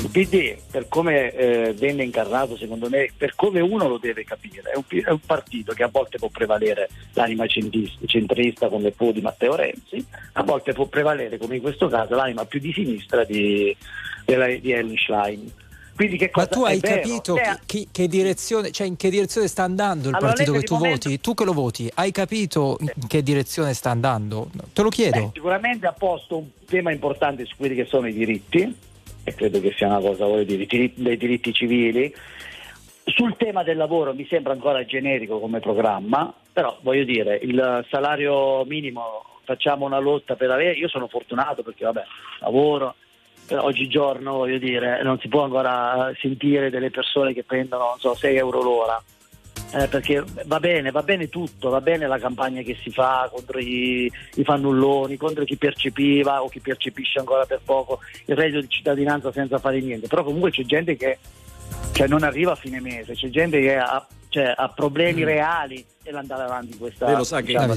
il PD, per come eh, venne incarnato, secondo me, per come uno lo deve capire, è un, è un partito che a volte può prevalere l'anima centrista come può di Matteo Renzi, a volte può prevalere, come in questo caso, l'anima più di sinistra di, della- di Ellen Schlein. Quindi che Ma tu hai capito che, che- che direzione, cioè in che direzione sta andando il Allora, partito che tu momento- voti? Tu che lo voti, hai capito in che direzione sta andando? Te lo Beh, chiedo. sicuramente ha posto un tema importante su quelli che sono i diritti, e credo che sia una cosa voglio dire, i diritti- dei diritti civili. Sul tema del lavoro mi sembra ancora generico come programma, però voglio dire, il salario minimo facciamo una lotta per avere, io sono fortunato perché vabbè, lavoro, però oggigiorno voglio dire, non si può ancora sentire delle persone che prendono, so, 6 euro l'ora. Eh, perché va bene, va bene tutto, va bene la campagna che si fa contro i, i fannulloni, contro chi percepiva o chi percepisce ancora per poco il reddito di cittadinanza senza fare niente, però comunque c'è gente che cioè, non arriva a fine mese, c'è gente che ha, cioè, ha problemi reali nell'andare avanti in questa Lei lo sa che diciamo,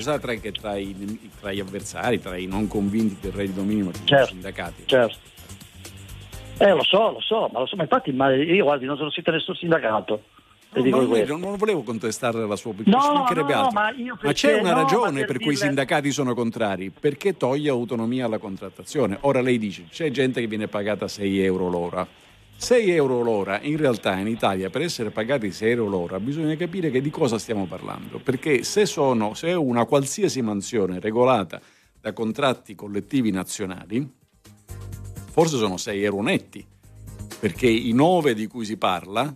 sa tra, che tra i, tra gli avversari, tra i non convinti del reddito minimo Certo. i sindacati. Certo. Eh lo so, lo so, ma lo so, ma infatti ma io guardi, non sono iscritto a nessun sindacato. No, non, questo. non volevo contestare la sua opinione, No, no, ma Ma c'è una ragione per per cui i dirle- sindacati sono contrari, perché toglie autonomia alla contrattazione. Ora lei dice, c'è gente che viene pagata 6 euro l'ora. 6 euro l'ora, in realtà in Italia per essere pagati 6 euro l'ora bisogna capire che di cosa stiamo parlando, perché se, sono, se è una qualsiasi mansione regolata da contratti collettivi nazionali, forse sono 6 euro netti, perché i 9 di cui si parla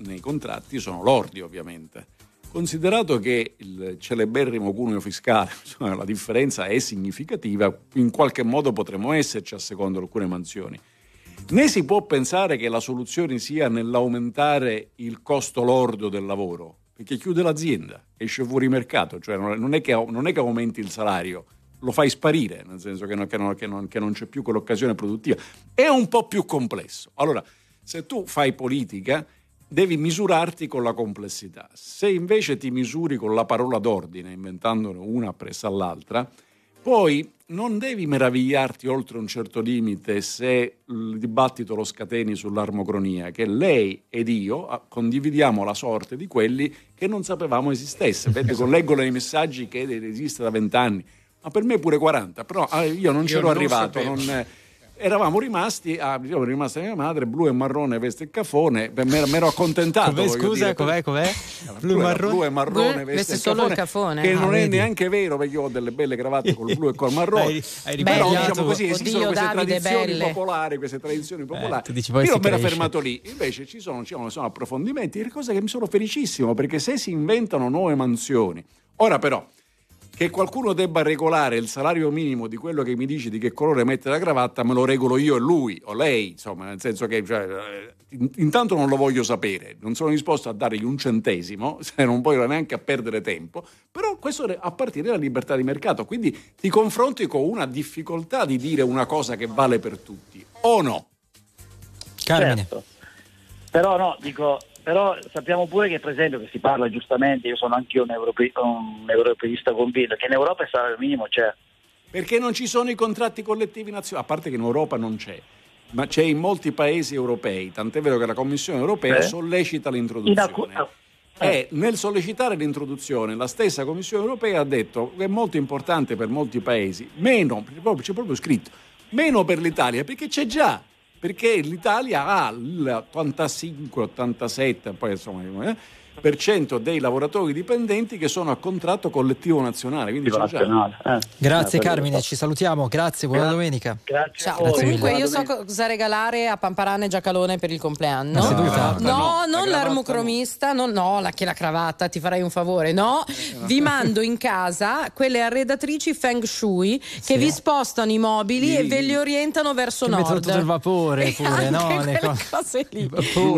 nei contratti sono lordi ovviamente. Considerato che il celeberrimo cuneo fiscale, insomma, la differenza è significativa, in qualche modo potremmo esserci a secondo alcune mansioni. Né si può pensare che la soluzione sia nell'aumentare il costo lordo del lavoro, perché chiude l'azienda, esce fuori mercato, cioè non è che, non è che aumenti il salario, lo fai sparire, nel senso che non, che non- che non- che non c'è più quell'occasione produttiva. È un po' più complesso. Allora, se tu fai politica, devi misurarti con la complessità. Se invece ti misuri con la parola d'ordine, inventandone una appresso all'altra, poi non devi meravigliarti oltre un certo limite se il dibattito lo scateni sull'armocronia, che lei ed io ah, condividiamo la sorte di quelli che non sapevamo esistesse. Vedo, leggo nei messaggi che esiste da vent'anni, ma per me pure 40, però ah, io non Io c'ero non arrivato. Non- eravamo rimasti, ah, io ero rimasta mia madre, blu e marrone, veste e cafone, mi ero accontentato. Com'è, voglio scusa, dire, com'è, com'è? Blu, Blu e- marrone? blu e marrone, Blu, veste, e solo il cafone, cafone. Che Ah, non è vedi. neanche vero perché io ho delle belle cravatte col blu e col marrone. Hai- hai Però diciamo così, esistono Oddio, queste Davide, tradizioni belle. popolari, queste tradizioni popolari. tu dici poi io si mi ero fermato lì, invece ci sono, ci sono approfondimenti, cose che mi sono felicissimo perché se si inventano nuove mansioni. Ora però che qualcuno debba regolare il salario minimo di quello che mi dice di che colore mette la cravatta, me lo regolo io e lui o lei, insomma, nel senso che cioè, eh, in- intanto non lo voglio sapere, non sono disposto a dargli un centesimo, se non voglio neanche a perdere tempo, però questo è a partire dalla libertà di mercato, quindi ti confronti con una difficoltà di dire una cosa che vale per tutti, o no? Carmine. Certo. Però no, dico, però sappiamo pure che per esempio che si parla giustamente, io sono anche un, europe- un europeista convinto, che in Europa il salario minimo c'è. Perché non ci sono i contratti collettivi nazionali, a parte che in Europa non c'è, ma c'è in molti paesi europei, tant'è vero che la Commissione europea Eh? sollecita In l'introduzione. alcu- E nel sollecitare l'introduzione, la stessa Commissione europea ha detto che è molto importante per molti paesi, meno, c'è proprio scritto, meno per l'Italia, perché c'è già, perché l'Italia ha il 85-87, poi insomma, eh, per cento dei lavoratori dipendenti che sono a contratto collettivo nazionale, quindi c'è già. nazionale. eh. Grazie Eh, Carmine, ci salutiamo, grazie, buona Gra- domenica. Grazie Ciao. voi. Comunque io so cosa regalare a Pamparane e Giacalone per il compleanno. La seduta? No, No, la non cravatta l'armocromista, no, no, la, che la cravatta, ti farei un favore, no. Vi mando in casa quelle arredatrici Feng Shui che vi spostano i mobili e ve li orientano verso Che nord. mettono tutto il vapore E pure, anche no? Le cose- lì.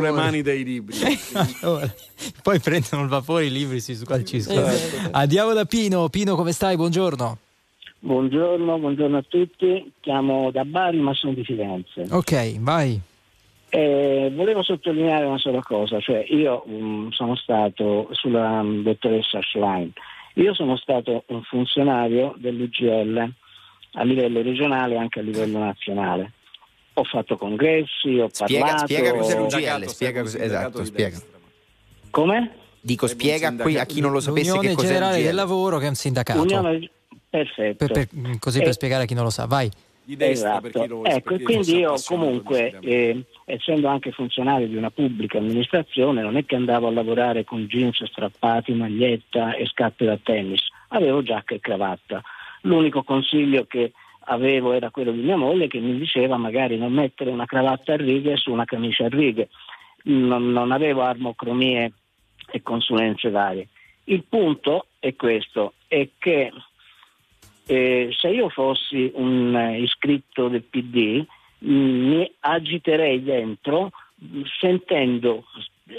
Le mani dei libri. Ora, Poi prendono il vapore i libri sui su quali ci scrivono. Esatto. Andiamo da Pino. Pino, come stai? Buongiorno. Buongiorno, buongiorno a tutti. Chiamo da Bari ma sono di Firenze. Ok, vai. Eh, volevo sottolineare una sola cosa, cioè io mm, sono stato sulla mm, dottoressa Schlein, io sono stato un funzionario dell'UGL a livello regionale e anche a livello nazionale. Ho fatto congressi, ho Spiega, parlato. spiega cos'è l'UGL, Sindacato, spiega cos'è, esatto, spiega. Come? Dico, spiega qui a chi non lo sapesse L'Unione che cos'è Generale del Lavoro che è un sindacato. Unione- Perfetto. Per- per- così per Eh, spiegare a chi non lo sa, vai. Di destra per Esatto. chi lo ecco, per e quindi io comunque, eh, essendo anche funzionario di una pubblica amministrazione, non è che andavo a lavorare con jeans strappati, maglietta e scarpe da tennis, avevo giacca e cravatta. L'unico consiglio che avevo era quello di mia moglie che mi diceva magari non mettere una cravatta a righe su una camicia a righe. Non, non avevo armocromie e consulenze varie. Il punto è questo, è che eh, se io fossi un eh, iscritto del PD mh, mi agiterei dentro mh, sentendo,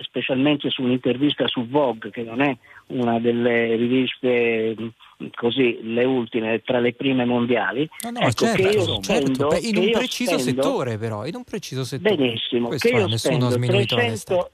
specialmente su un'intervista su Vogue, che non è una delle riviste mh, così, le ultime, tra le prime mondiali, No, no, ecco, certo, che io certo, spendo, beh, in un preciso spendo- settore però, in un preciso settore. Benissimo, Questo che io, spendo sminuito l'onestà. 300,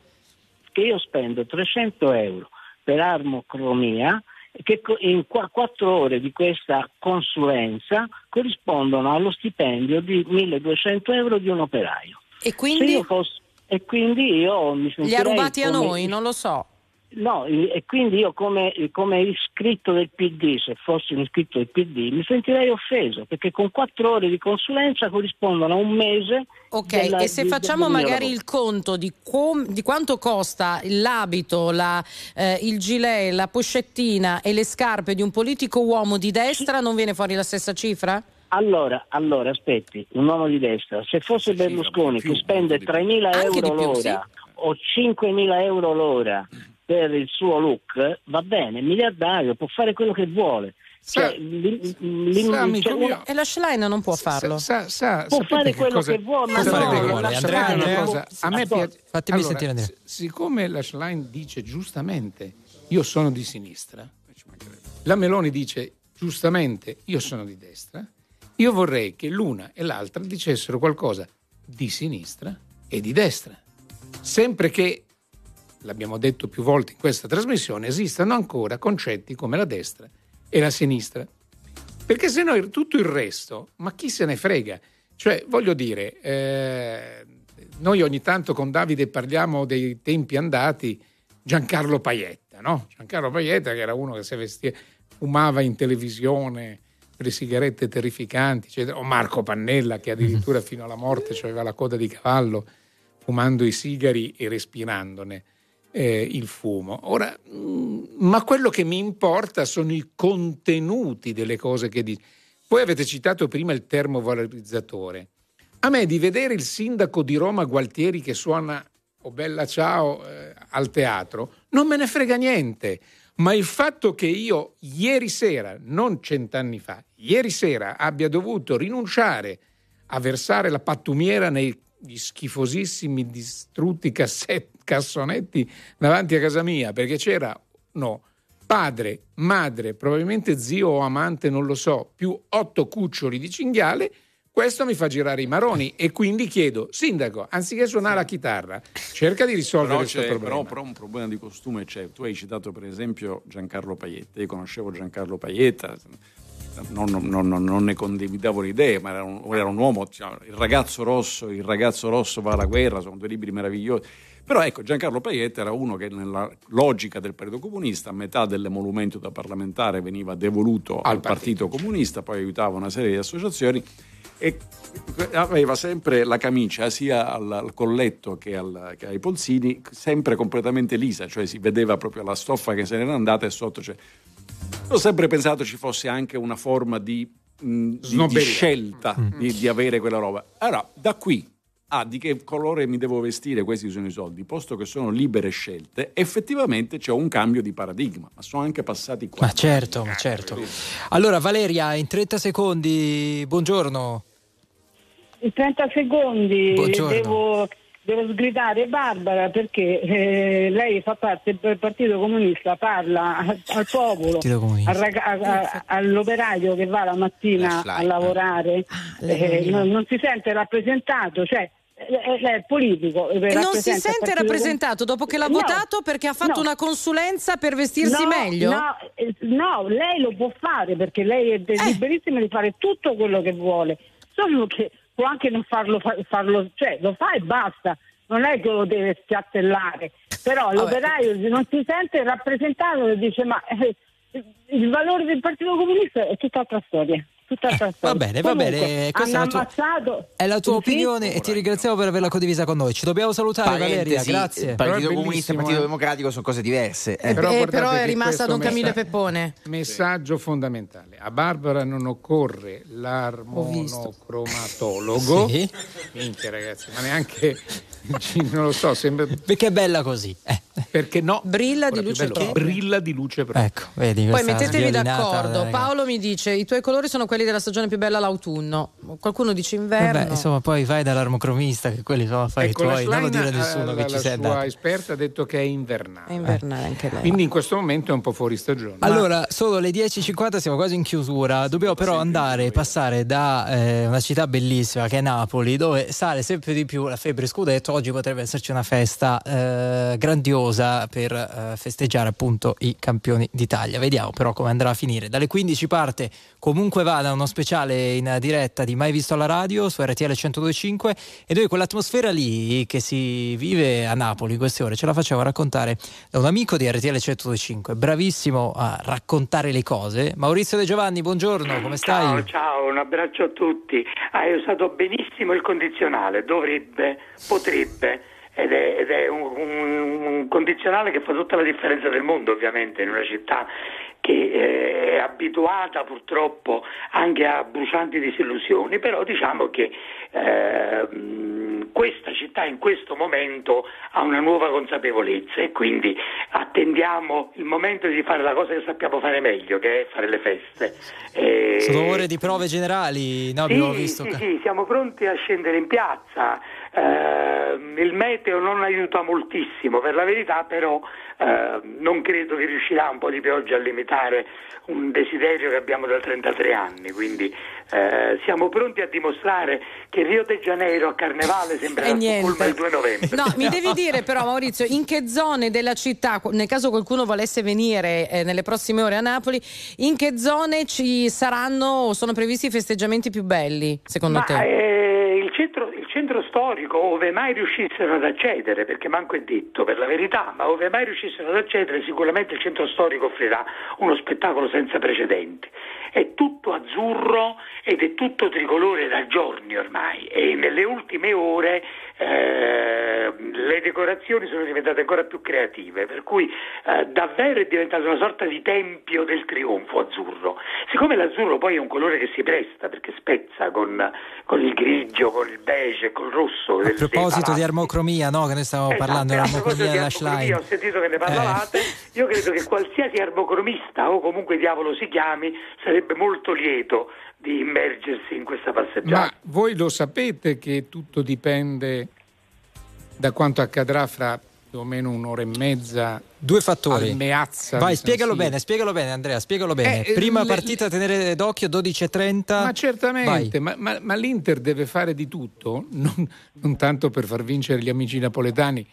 che io spendo 300 euro per armocromia che in qua- quattro ore di questa consulenza corrispondono allo stipendio di 1200 euro di un operaio. E quindi io fossi, E quindi io mi Li sentirei ha rubati a noi? Non lo so. No, e quindi io come, come iscritto del PD, se fossi un iscritto del PD, mi sentirei offeso perché con quattro ore di consulenza corrispondono a un mese. Ok, della- e se di- facciamo magari lavoro. il conto di, com- di quanto costa l'abito, la, eh, il gilet, la pochettina e le scarpe di un politico uomo di destra, non viene fuori la stessa cifra? Allora, allora, aspetti, un uomo di destra, se fosse Berlusconi che spende 3.000 Anche euro più, l'ora o 5.000 euro l'ora per il suo look, va bene, miliardario, può fare quello che vuole. Cioè, l'im- l'im- sa, cioè, mio, E la Schlein non può farlo. Sa, sa, Può fare che quello cosa- che vuole, ma fare no, che vuole? Sapete una cosa? A me piace. fatemi allora, sentire Andrea. siccome la Schlein dice giustamente io sono di sinistra, la Meloni dice giustamente io sono di destra, io vorrei che l'una e l'altra dicessero qualcosa di sinistra e di destra. Sempre che, l'abbiamo detto più volte in questa trasmissione, esistano ancora concetti come la destra e la sinistra. Perché se no tutto il resto, ma chi se ne frega? Cioè, voglio dire, eh, noi ogni tanto con Davide parliamo dei tempi andati, Giancarlo Paietta, no? Giancarlo Paietta che era uno che si vestiva, fumava in televisione le sigarette terrificanti, eccetera. o Marco Pannella che addirittura fino alla morte aveva la coda di cavallo fumando i sigari e respirandone eh, il fumo. Ora, mm, ma quello che mi importa sono i contenuti delle cose che dice. Voi avete citato prima il termovalorizzatore. A me di vedere il sindaco di Roma Gualtieri che suona Oh bella ciao eh, al teatro non me ne frega niente. Ma il fatto che io ieri sera, non cent'anni fa, ieri sera abbia dovuto rinunciare a versare la pattumiera negli schifosissimi distrutti casset- cassonetti davanti a casa mia perché c'era no, padre, madre, probabilmente zio o amante, non lo so, più otto cuccioli di cinghiale, questo mi fa girare i maroni e quindi chiedo, sindaco, anziché suonare la chitarra, cerca di risolvere questo problema. però, però un problema di costume c'è. Tu hai citato per esempio Giancarlo Paietta. Io conoscevo Giancarlo Paietta, non, non- non- non ne condividevo le idee, ma era un, era un uomo, diciamo, il ragazzo rosso, il ragazzo rosso va alla guerra, sono due libri meravigliosi. Però ecco, Giancarlo Paietta era uno che nella logica del Partito Comunista, metà dell'emolumento da parlamentare veniva devoluto al, Partito Comunista, poi aiutava una serie di associazioni e aveva sempre la camicia sia al, al colletto che, al- che ai polsini sempre completamente lisa, cioè si vedeva proprio la stoffa che se n'era andata e sotto c'è. Ho sempre pensato ci fosse anche una forma di, mh, di- di scelta di, di avere quella roba. Allora, da qui a di che colore mi devo vestire, questi sono i soldi, posto che sono libere scelte, effettivamente c'è un cambio di paradigma, ma sono anche passati qua. Ma certo, ma certo. Allora Valeria, in 30 secondi, buongiorno. In 30 secondi Buongiorno. devo, devo sgridare Barbara perché eh, lei fa parte del Partito Comunista, parla al, al popolo, al raga- a- a- all'operaio che va la mattina a lavorare, lei. eh, non, non si sente rappresentato, cioè è politico. eh, E non si sente rappresentato dopo che l'ha No, votato perché ha fatto no. una consulenza per vestirsi No, meglio? No, eh, no, lei lo può fare perché lei è Eh. liberissima di fare tutto quello che vuole, solo che può anche non farlo, fa- farlo cioè lo fa e basta, non è che lo deve spiattellare, però l'operaio non si sente rappresentato e dice ma eh, il valore del Partito Comunista è tutt'altra storia. Tutt'altra storia. Va bene, va Comunque, bene, questa è hanno la tua- ammazzato È la tua Sì? opinione e ti ringraziamo per averla condivisa con noi. Ci dobbiamo salutare Valeria, Parentesi, grazie. il Partito Però Comunista e Partito eh. Democratico sono cose diverse. eh. Eh, però è rimasta Don Camillo messa- Peppone. Messaggio fondamentale. A Barbara non occorre l'armonocromatologo. Sì. Minchia ragazzi, ma neanche non lo so, sembra Perché è bella così. Eh, perché no? Brilla di luce propria. brilla di luce propria. ecco, vedi. Poi mettetevi d'accordo. Paolo mi dice: i tuoi colori sono quelli della stagione più bella, l'autunno. Qualcuno dice inverno. Vabbè, insomma, poi vai dall'armocromista, che quelli sono affari Ecco, la tuoi. Non lo dire a nessuno eh, che la, ci la sei sua andato. esperta ha detto che è invernale. È invernale anche lei. Quindi in questo momento è un po' fuori stagione. Ma- Allora, sono le 10.50, siamo quasi in chiusura. Dobbiamo però andare e passare da eh, una città bellissima che è Napoli, dove sale sempre di più la febbre scudetto. Oggi potrebbe esserci una festa eh, grandiosa per eh, festeggiare appunto i campioni d'Italia. Vediamo però come andrà a finire. Dalle 15 parte comunque vada uno speciale in diretta di Mai Visto alla Radio su RTL 1025 e noi quell'atmosfera lì che si vive a Napoli in queste ore ce la facciamo raccontare da un amico di RTL 1025, bravissimo a raccontare le cose. Maurizio De Giovanni, buongiorno, come stai? Ciao, ciao, un abbraccio a tutti. Hai usato benissimo il condizionale, dovrebbe, potrebbe. Ed è, ed è un, un- un condizionale che fa tutta la differenza del mondo, ovviamente, in una città che eh, è abituata purtroppo anche a brucianti disillusioni, però diciamo che eh, questa città in questo momento ha una nuova consapevolezza e quindi attendiamo il momento di fare la cosa che sappiamo fare meglio, che è fare le feste. E- Sono ore di prove generali, no? Abbiamo sì, visto sì, che- sì, siamo pronti a scendere in piazza. Eh, il meteo non aiuta moltissimo, per la verità, però eh, non credo che riuscirà un po' di pioggia a limitare un desiderio che abbiamo da 33 anni. Quindi eh, siamo pronti a dimostrare che Rio de Janeiro a Carnevale sembra. Stoccolma il 2 novembre. No, mi devi dire però Maurizio, in che zone della città, nel caso qualcuno volesse venire eh, nelle prossime ore a Napoli, in che zone ci saranno o sono previsti i festeggiamenti più belli, secondo Ma te? eh, il, centro, centro storico, ove mai riuscissero ad accedere, perché manco è detto per la verità, ma ove mai riuscissero ad accedere, sicuramente il centro storico offrirà uno spettacolo senza precedenti. È tutto azzurro ed è tutto tricolore da giorni ormai e nelle ultime ore eh, le decorazioni sono diventate ancora più creative, per cui eh, davvero è diventato una sorta di tempio del trionfo azzurro. Siccome l'azzurro poi è un colore che si presta perché spezza con, con il grigio, con il beige, col rosso. A proposito di armocromia, no? Che noi stavamo Esatto, parlando a dell'armocromia proposito di della Schlein. Ho sentito che ne parlavate. Io credo che qualsiasi armocromista o comunque diavolo si chiami sarebbe molto lieto di immergersi in questa passeggiata. Ma voi lo sapete che tutto dipende da quanto accadrà fra più o meno un'ora e mezza Due fattori. Meazza Vai, spiegalo bene, spiegalo bene, Andrea, spiegalo bene. Eh, Prima le- partita a tenere d'occhio 12.30. Ma certamente, ma, ma- ma l'Inter deve fare di tutto, non, non tanto per far vincere gli amici napoletani,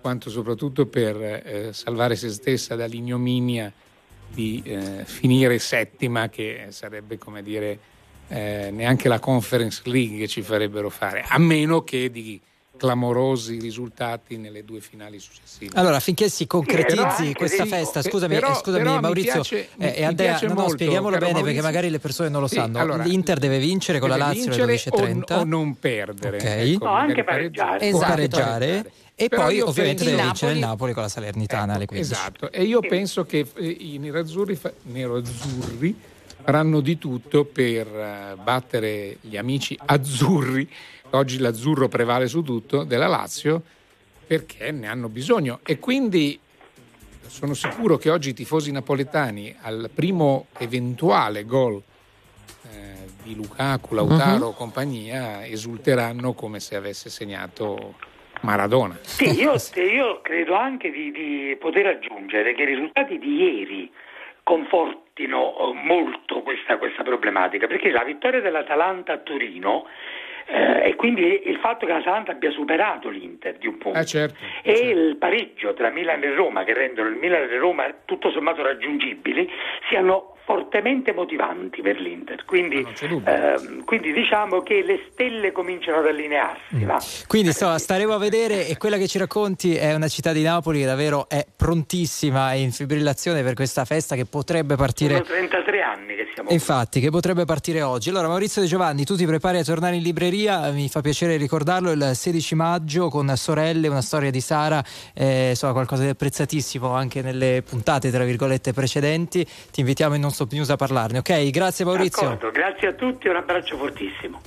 quanto soprattutto per eh, salvare se stessa dall'ignominia di eh, finire settima, che sarebbe come dire eh, neanche la Conference League ci farebbero fare, a meno che di clamorosi risultati nelle due finali successive. Allora, affinché si concretizzi anche questa dico, festa, pe- scusami, però- eh, scusami però Maurizio piace- eh, e mi Andrea, no, no, spieghiamolo bene perché Maurizio. magari le persone non lo Sì, sanno. allora, L'Inter deve vincere con la deve Lazio vincere alle o, 12.30 o non perdere, Ok. ecco, No, anche pareggiare. o Esatto. pareggiare e Però poi ovviamente deve Il vincere il Napoli- Napoli con la Salernitana alle 15. Esatto, e io penso che eh, i nerazzurri, fa- nerazzurri faranno di tutto per eh, battere gli amici azzurri, oggi l'azzurro prevale su tutto, della Lazio, perché ne hanno bisogno. E quindi sono sicuro che oggi i tifosi napoletani al primo eventuale gol eh, di Lukaku, Lautaro o compagnia esulteranno come se avesse segnato Maradona. Sì, io, io credo anche di, di poter aggiungere che i risultati di ieri confortino eh, molto questa, questa problematica, perché la vittoria dell'Atalanta a Torino eh, e quindi il fatto che l'Atalanta abbia superato l'Inter di un punto Ah, certo. e il pareggio tra Milan e Roma che rendono il Milan e Roma tutto sommato raggiungibili siano fortemente motivanti per l'Inter quindi, ehm, quindi diciamo che le stelle cominciano ad allinearsi va? Quindi so, staremo a vedere e quella che ci racconti è una città di Napoli che davvero è prontissima e in fibrillazione per questa festa che potrebbe partire sono 33 anni che siamo Infatti, che potrebbe partire oggi. Allora, Maurizio De Giovanni, tu ti prepari a tornare in libreria, mi fa piacere ricordarlo, il 16 maggio con Sorelle, una storia di Sara, eh, insomma qualcosa di apprezzatissimo anche nelle puntate, tra virgolette, precedenti. Ti invitiamo in Non Stop News a parlarne, ok? Grazie Maurizio. D'accordo, grazie a tutti un abbraccio fortissimo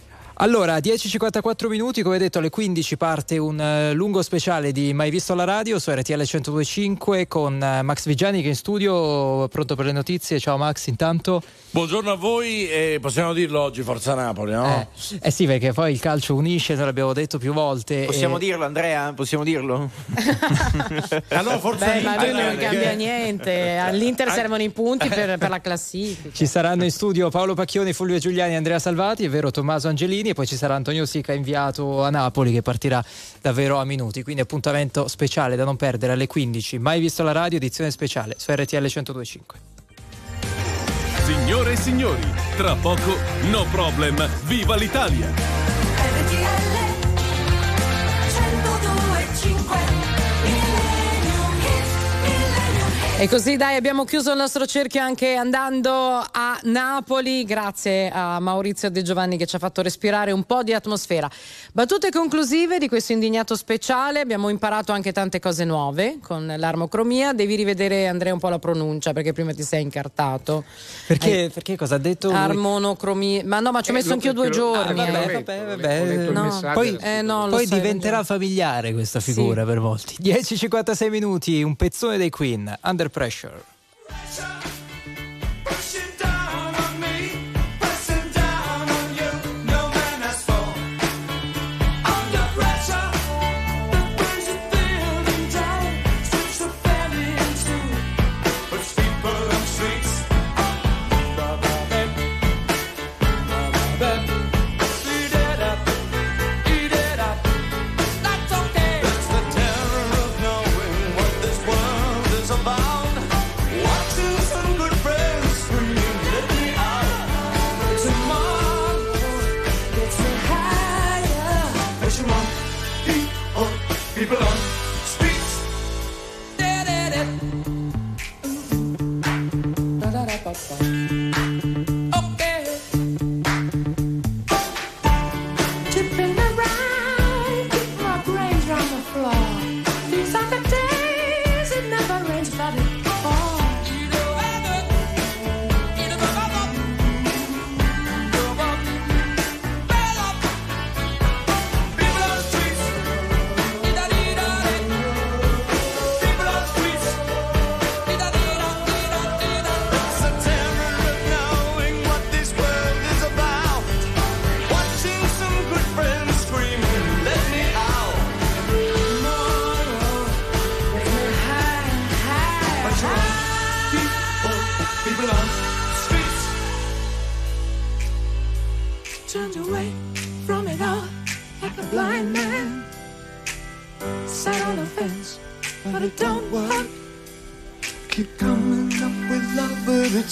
Allora, 10.54 minuti, come detto alle 15 parte un eh, lungo speciale di Mai Visto alla Radio su RTL 102.5 con eh, Max Vigiani che è in studio, pronto per le notizie. Ciao Max, intanto. Buongiorno a voi e possiamo dirlo oggi Forza Napoli, no? Eh sì, perché poi il calcio unisce, noi l'abbiamo detto più volte. Possiamo e- dirlo, Andrea? Possiamo dirlo? No, forza Beh, ma lui Inter, non perché- cambia niente. All'Inter servono i punti per, per la classifica. Ci saranno in studio Paolo Pacchioni, Fulvio Giuliani Andrea Salvati, è vero Tommaso Angelini e poi ci sarà Antonio Sica inviato a Napoli che partirà davvero a minuti, quindi appuntamento speciale da non perdere alle 15. Mai visto la radio, edizione speciale su RTL 1025. Signore e signori, tra poco No Problem, viva l'Italia! RTL 102.5 E così dai abbiamo chiuso il nostro cerchio anche andando a Napoli, grazie a Maurizio De Giovanni che ci ha fatto respirare un po' di atmosfera. Battute conclusive di questo indignato speciale, abbiamo imparato anche tante cose nuove con l'armocromia, devi rivedere Andrea un po' la pronuncia perché prima ti sei incartato. Perché, Eh, perché cosa ha detto? Armonocromia, ma no ma ci ho Eh, messo anch'io due giorni. ah, vabbè, eh. vabbè, vabbè. No. Poi, Eh, no, lo poi so, hai diventerà familiare questa figura per molti. 10-56 minuti, un pezzone dei Queen, Under Pressure. Pressing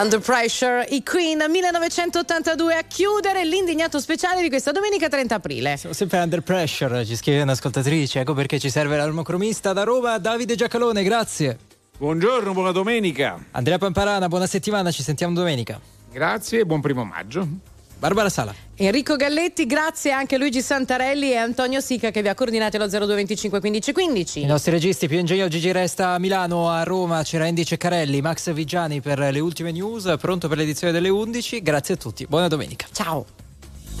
Under Pressure, i Queen 1982 a chiudere l'indignato speciale di questa domenica 30 aprile. Siamo sempre under pressure, ci scrive un'ascoltatrice, ecco perché ci serve l'armocromista da Roma, Davide Giacalone, grazie. Buongiorno, buona domenica. Andrea Pamparana, buona settimana, ci sentiamo domenica. Grazie e buon primo maggio. Barbara Sala. Enrico Galletti, grazie anche a Luigi Santarelli e Antonio Sica che vi ha coordinato lo 0225 15 15. I nostri registi più ingegno Gigi Resta a Milano, a Roma c'era Andy Ceccarelli, Max Vigiani per le ultime news, pronto per l'edizione delle 11. Grazie a tutti, buona domenica. Ciao.